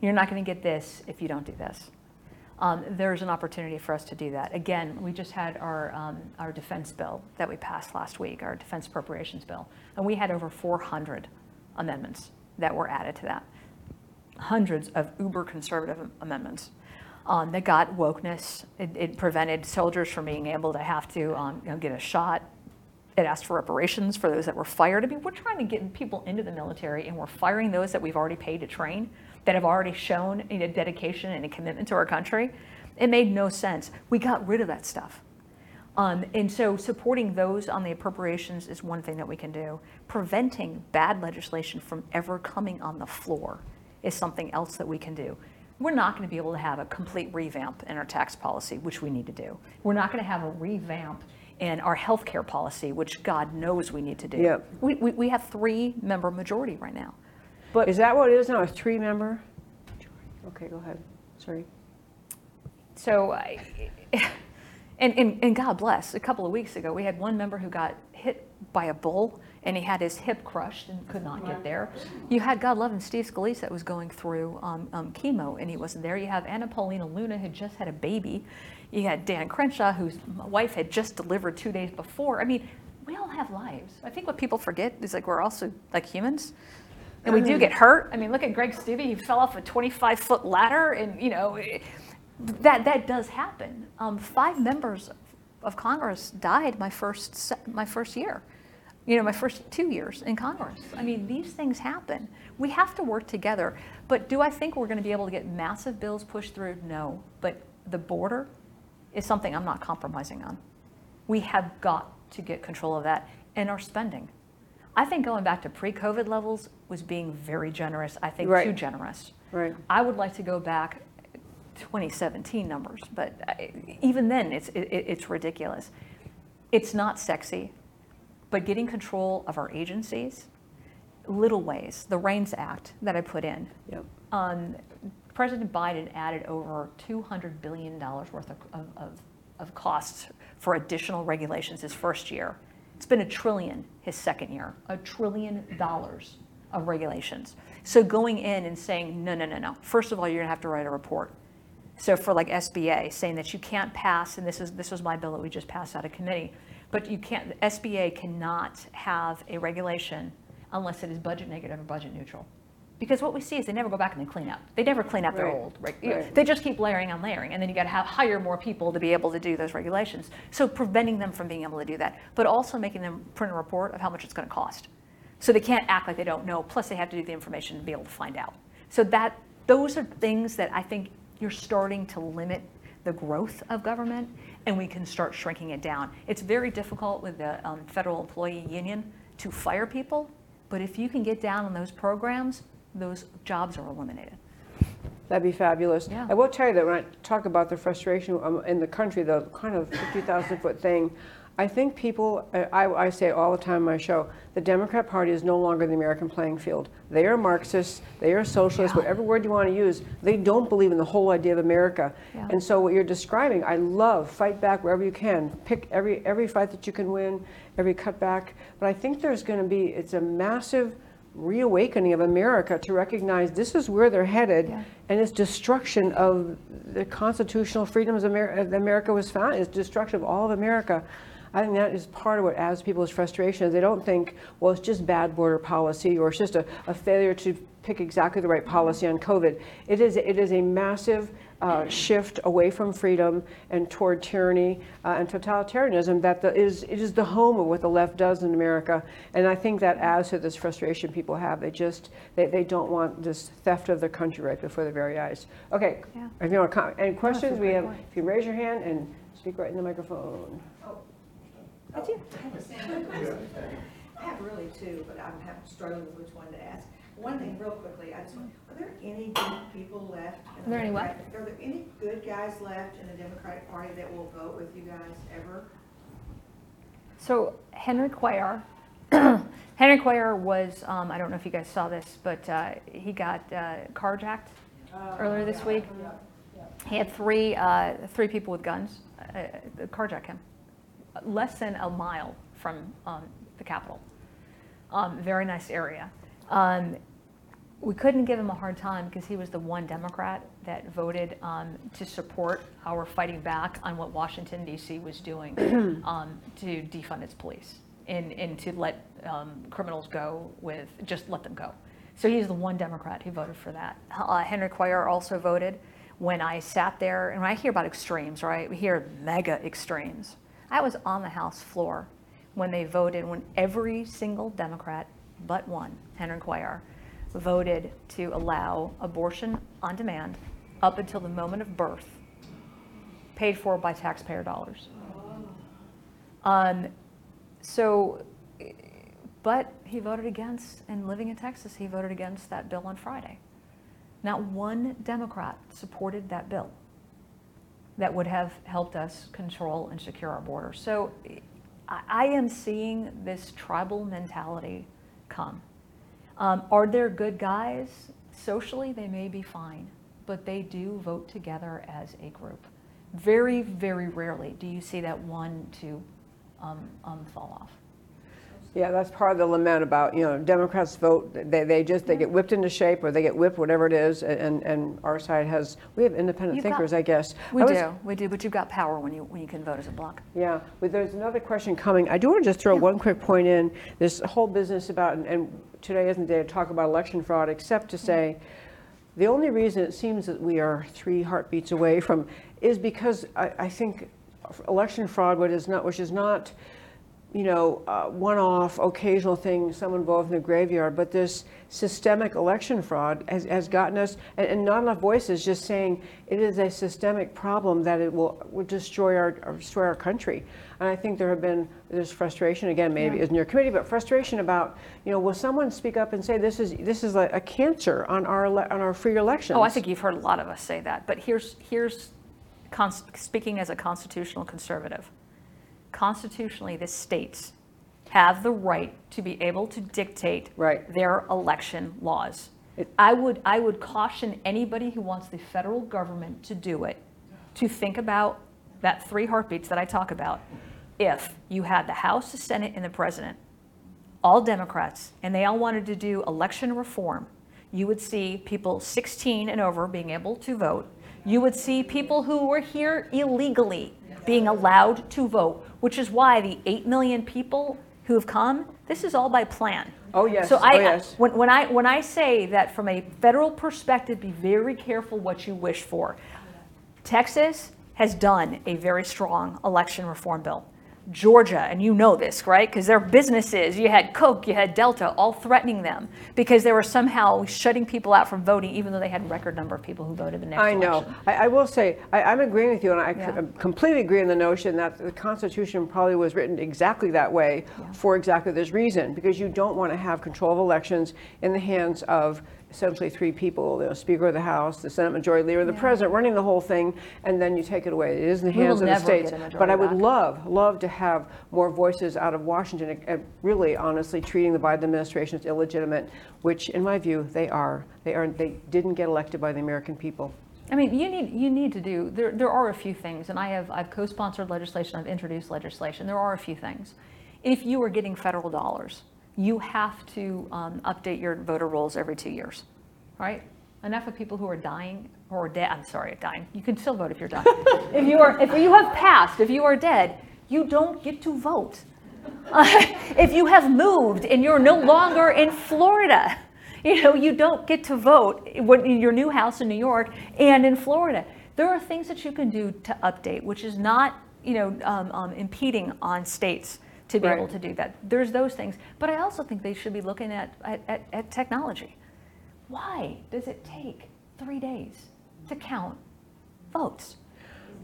You're not going to get this if you don't do this. Um, there's an opportunity for us to do that. Again, we just had our, um, our defense bill that we passed last week, our defense appropriations bill, and we had over 400 amendments that were added to that. Hundreds of uber conservative amendments um, that got wokeness. It, it prevented soldiers from being able to have to um, you know, get a shot. It asked for reparations for those that were fired. I mean, we're trying to get people into the military, and we're firing those that we've already paid to train, that have already shown you know, dedication and a commitment to our country. It made no sense. We got rid of that stuff. Um, and so supporting those on the appropriations is one thing that we can do. Preventing bad legislation from ever coming on the floor is something else that we can do. We're not going to be able to have a complete revamp in our tax policy, which we need to do. We're not going to have a revamp in our healthcare policy, which God knows we need to do. Yep. We, we, we have three member majority right now. But Is that what it is now? A three member? Okay, go ahead. Sorry. So, I, and, and, and God bless, a couple of weeks ago, we had one member who got hit by a bull and he had his hip crushed and could not get there. You had, God love him, Steve Scalise that was going through um, um, chemo and he wasn't there. You have Anna Paulina Luna who just had a baby. You had Dan Crenshaw whose wife had just delivered two days before. I mean, we all have lives. I think what people forget is like we're also like humans. And we do get hurt. I mean, look at Greg Steube. He fell off a 25 foot ladder, and you know, that that does happen. Um, five members of Congress died my first my first year. You know, my first two years in Congress. I mean, these things happen. We have to work together. But do I think we're going to be able to get massive bills pushed through? No. But the border is something I'm not compromising on. We have got to get control of that and our spending. I think going back to pre-COVID levels was being very generous. I think Right. too generous. Right. I would like to go back 2017 numbers, but I- even then, it's it, it's ridiculous. It's not sexy, but getting control of our agencies, little ways. The REINS Act that I put in. Yep. Um, President Biden added over $200 billion worth of, of, of, of costs for additional regulations his first year. It's been a trillion his second year, a trillion dollars of regulations. So going in and saying, no, no, no, no. First of all, you're gonna have to write a report. So for like SBA, saying that you can't pass, and this is, this was my bill that we just passed out of committee, but you can't, the SBA cannot have a regulation unless it is budget negative or budget neutral. Because what we see is they never go back and they clean up. They never clean up their Right, old, reg- you know, right. they just keep layering on layering, and then you gotta have, hire more people to be able to do those regulations. So preventing them from being able to do that, but also making them print a report of how much it's gonna cost. So they can't act like they don't know, plus they have to do the information to be able to find out. So that, those are things that I think you're starting to limit the growth of government, and we can start shrinking it down. It's very difficult with the um, federal employee union to fire people, but if you can get down on those programs, those jobs are eliminated. That'd be fabulous. Yeah. I will tell you that when I talk about the frustration um, in the country, the kind of 50,000 foot thing, I think people, uh, I, I say all the time on my show, the Democrat Party is no longer the American playing field. They are Marxists, they are socialists, Yeah. whatever word you want to use. They don't believe in the whole idea of America. Yeah. And so what you're describing, I love, fight back wherever you can. Pick every, every fight that you can win, every cutback. But I think there's going to be, it's a massive reawakening of America to recognize this is where they're headed, Yeah. and it's destruction of the constitutional freedoms Amer- America was founded. It's destruction of all of America. I think that is part of what adds people's frustration. Is they don't think, well, it's just bad border policy or it's just a, a failure to pick exactly the right policy on COVID. It is it is a massive uh, shift away from freedom and toward tyranny uh, and totalitarianism that the, is it is the home of what the left does in America. And I think that adds to this frustration people have. They just they, they don't want this theft of their country right before their very eyes. Okay. Yeah. If you want to comment, any questions, we have. point. If you raise your hand and speak right in the microphone. I do. I have question. I have really two, but I'm having struggling with which one to ask. One thing, real quickly, I just want, are there any good people left? in the Are there any what? Democratic- Are there any good guys left in the Democratic Party that will vote with you guys ever? So Henry Cuellar, Henry Cuellar was, um, I don't know if you guys saw this, but uh, he got uh, carjacked earlier this week. He had three, uh, three people with guns uh, carjack him, less than a mile from um, the Capitol. Um, very nice area. Um, we couldn't give him a hard time because he was the one Democrat that voted um, to support our fighting back on what Washington, D.C. was doing um, to defund its police and, and to let um, criminals go with, just let them go. So he's the one Democrat who voted for that. Uh, Henry Cuellar also voted when I sat there, and when I hear about extremes, right, we hear MAGA extremes. I was on the House floor when they voted, when every single Democrat but one, Henry Cuellar, voted to allow abortion on demand up until the moment of birth, paid for by taxpayer dollars. Um, so, but he voted against, and living in Texas, he voted against that bill on Friday. Not one Democrat supported that bill that would have helped us control and secure our border. So I, am seeing this tribal mentality come. Um, are there good guys? Socially, they may be fine, but they do vote together as a group. Very, very rarely do you see that one to um, um, fall off. Yeah, that's part of the lament about, you know, Democrats vote, they, they just, they get whipped into shape or they get whipped, whatever it is, and, and our side has, we have independent You've got- thinkers, I guess. We I was- do, we do, but you've got power when you, when you can vote as a bloc. Yeah, but there's another question coming. I do want to just throw one quick point in. This whole business about, and- and today isn't the day to talk about election fraud, except to say, the only reason it seems that we are three heartbeats away from is because I, I think election fraud, what is not, which is not, you know, uh, one-off, occasional thing, someone involved in the graveyard, but this systemic election fraud has, has gotten us, and, and not enough voices just saying it is a systemic problem that it will, will destroy our, or destroy our country. And I think there have been, there's frustration, again, maybe it isn't your committee, but frustration about, you know, will someone speak up and say this is, this is a, a cancer on our, ele- on our free elections? Oh, I think you've heard a lot of us say that, but here's, here's, speaking as a constitutional conservative, constitutionally, the states have the right to be able to dictate Right. their election laws. It- I would, I would caution anybody who wants the federal government to do it, to think about that three heartbeats that I talk about. If you had the House, the Senate, and the President, all Democrats, and they all wanted to do election reform, you would see people 16 and over being able to vote. You would see people who were here illegally being allowed to vote, which is why the 8 million people who have come, this is all by plan. Oh, yes. So I, Oh, yes. when, when I when I say that from a federal perspective, be very careful what you wish for. Texas has done a very strong election reform bill. Georgia, and you know this, right? Because their businesses, you had Coke, you had Delta, all threatening them because they were somehow shutting people out from voting, even though they had a record number of people who voted the next I election. know. I, I will say, I, I'm agreeing with you, and I Yeah. completely agree in the notion that the Constitution probably was written exactly that way for exactly this reason, because you don't want to have control of elections in the hands of essentially three people, the Speaker of the House, the Senate Majority Leader, the President running the whole thing, and then you take it away. It is in the hands of the states. get a majority But I would back. love, love to have more voices out of Washington, uh, really honestly treating the Biden administration as illegitimate, which in my view, they are. They are, they didn't get elected by the American people. I mean, you need you need to do. There there are a few things, and I have I've co-sponsored legislation. I've introduced legislation. There are a few things. If you are getting federal dollars you have to um, update your voter rolls every two years, right? Enough of people who are dying or dead. I'm sorry, dying. You can still vote if you're dying. if you are, if you have passed, if you are dead, you don't get to vote. if you have moved and you're no longer in Florida, you know you don't get to vote in your new house in New York and in Florida. There are things that you can do to update, which is not you know um, um, impeding on states to be Right. able to do that. There's those things, but I also think they should be looking at, at, at, technology. Why does it take three days to count votes?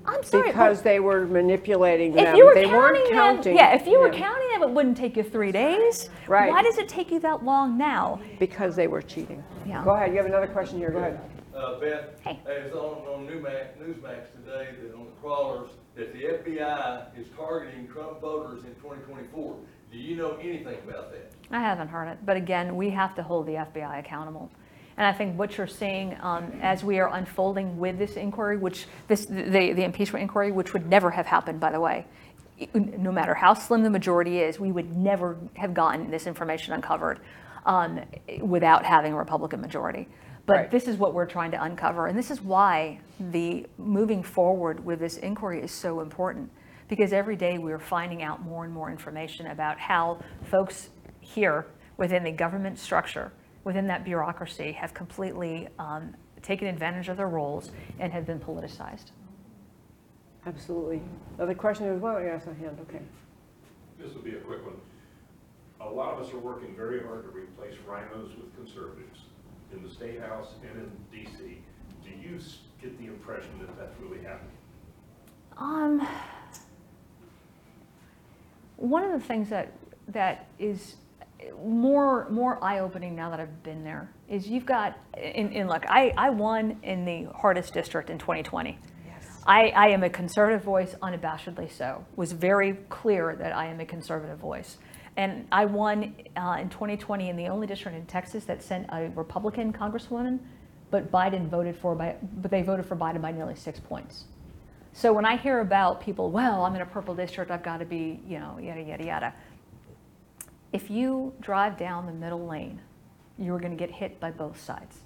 I'm sorry, Because they were manipulating them. if you were They weren't counting them, yeah, if you were counting them, it wouldn't take you three days. Right. Why does it take you that long now? Because they were cheating. Yeah. Go ahead, you have another question here, go ahead. Uh, Beth, Hey. it's on, on Newsmax, Newsmax today, that on the crawlers, that the FBI is targeting Trump voters in twenty twenty-four. Do you know anything about that? I haven't heard it, but again, we have to hold the FBI accountable. And I think what you're seeing um, as we are unfolding with this inquiry, which this the, the impeachment inquiry, which would never have happened, by the way, no matter how slim the majority is, we would never have gotten this information uncovered um, without having a Republican majority. But Right. this is what we're trying to uncover, and this is why the moving forward with this inquiry is so important. Because every day we are finding out more and more information about how folks here within the government structure, within that bureaucracy, have completely um, taken advantage of their roles and have been politicized. Absolutely. Other question as well, yes, a hand, okay. This will be a quick one. A lot of us are working very hard to replace RINOs with conservatives in the State House and in DC. Do you s- get the impression that that's really happening? Um, one of the things that that is more more eye-opening now that I've been there is you've got in, in look I, I won in the hardest district in 2020. I, I am a conservative voice, unabashedly so. Was very clear that I am a conservative voice. And I won uh, in 2020 in the only district in Texas that sent a Republican congresswoman, but Biden voted for by, but they voted for Biden by nearly six points. So when I hear about people, well, I'm in a purple district, I've got to be, you know, yada, yada, yada. If you drive down the middle lane, you're going to get hit by both sides.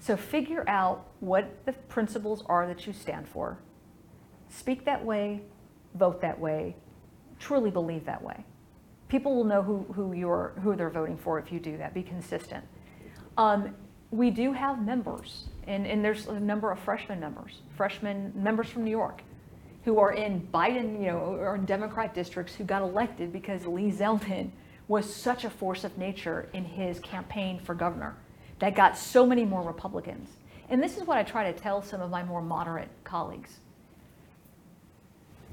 So figure out what the principles are that you stand for. Speak that way, vote that way, truly believe that way. People will know who, who, you're, who they're voting for if you do that. Be consistent. Um, we do have members, and, and there's a number of freshman members, freshmen members from New York, who are in Biden, you know, or in Democrat districts who got elected because Lee Zeldin was such a force of nature in his campaign for governor that got so many more Republicans. And this is what I try to tell some of my more moderate colleagues.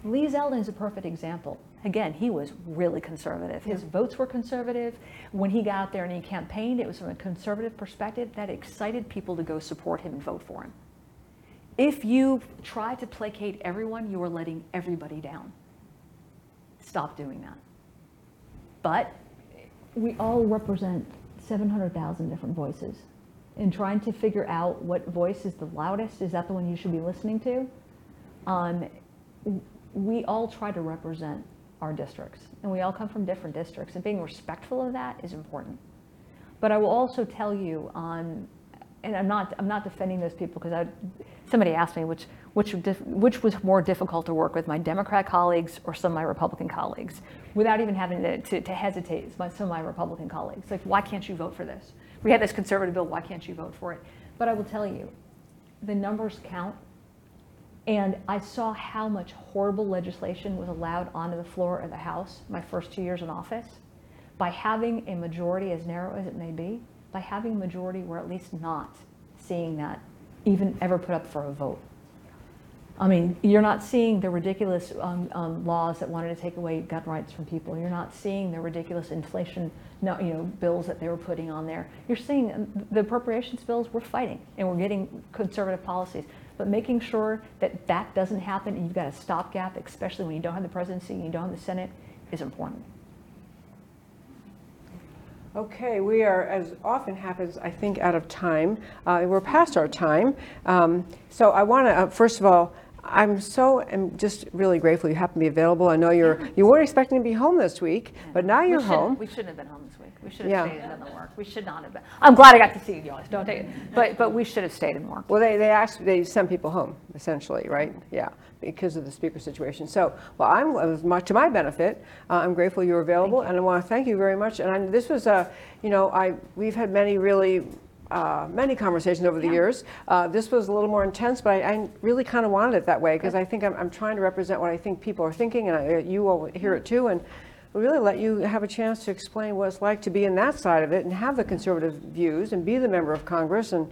Lee Zeldin is a perfect example. Again, he was really conservative. His votes were conservative. When he got out there and he campaigned, it was from a conservative perspective that excited people to go support him and vote for him. If you try to placate everyone, you are letting everybody down. Stop doing that. But we all represent 700,000 different voices. And trying to figure out what voice is the loudest, is that the one you should be listening to? Um, we all try to represent our districts, and we all come from different districts, and being respectful of that is important. But I will also tell you, um, and I'm not, I'm not defending those people because somebody asked me which, which, which was more difficult to work with, my Democrat colleagues or some of my Republican colleagues, without even having to, to, to hesitate. Some of my Republican colleagues, like, why can't you vote for this? We had this conservative bill, why can't you vote for it? But I will tell you, the numbers count. And I saw how much horrible legislation was allowed onto the floor of the House my first two years in office. By having a majority, as narrow as it may be, by having a majority, we're at least not seeing that even ever put up for a vote. I mean, you're not seeing the ridiculous um, um, laws that wanted to take away gun rights from people. You're not seeing the ridiculous inflation, no, you know, bills that they were putting on there. You're seeing um, the appropriations bills. We're fighting, and we're getting conservative policies. But making sure that that doesn't happen, and you've got a stopgap, especially when you don't have the presidency and you don't have the Senate, is important. Okay, we are, as often happens, I think, out of time. Uh, we're past our time. Um, so I want to, uh, first of all, I'm so am just really grateful you happen to be available. I know you're you weren't expecting to be home this week, but now you're shouldn't- home. We shouldn't have been home this week. We should have Yeah. stayed and done the work. We should not have been. I'm glad I got to see you guys. Don't take it. But, but we should have stayed and worked. Well, they, they actually, they sent people home, essentially, right? Yeah, because of the speaker situation. So, well, I'm, was my- to my benefit, uh, I'm grateful you were available, and I want to thank you very much. And I, this was a, you know, I, we've had many really, uh, many conversations over the years. Uh, This was a little more intense, but I, I really kind of wanted it that way, because I think I'm, I'm trying to represent what I think people are thinking, and I- you all hear it too, and really let you have a chance to explain what it's like to be in that side of it, and have the conservative views, and be the member of Congress, and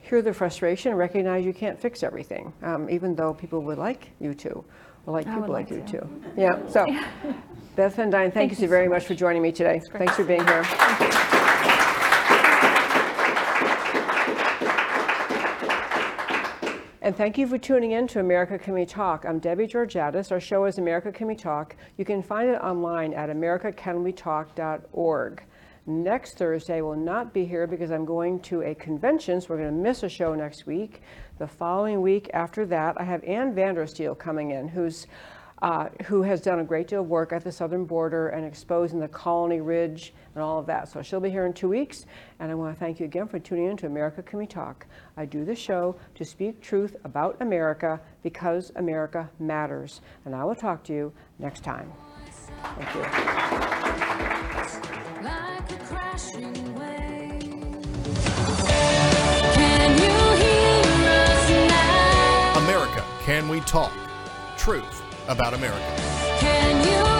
hear the frustration and recognize you can't fix everything, um, even though people would like you to, or like I people like like you to. to. Yeah, so Beth Van Duyne, thank you so very much for joining me today. Thanks for being here. And thank you for tuning in to America Can We Talk. I'm Debbie Georgatos. Our show is America Can We Talk. You can find it online at americacanwetalk.org. Next Thursday will not be here because I'm going to a convention, so we're going to miss a show next week. The following week after that, I have Ann Vandersteel coming in, who's uh, who has done a great deal of work at the southern border and exposing the Colony Ridge and all of that. So she'll be here in two weeks, and I want to thank you again for tuning in to America Can We Talk. I do this show to speak truth about America because America matters, and I will talk to you next time. Thank you. like a crashing. Can you hear us now? America Can We Talk? Truth about America.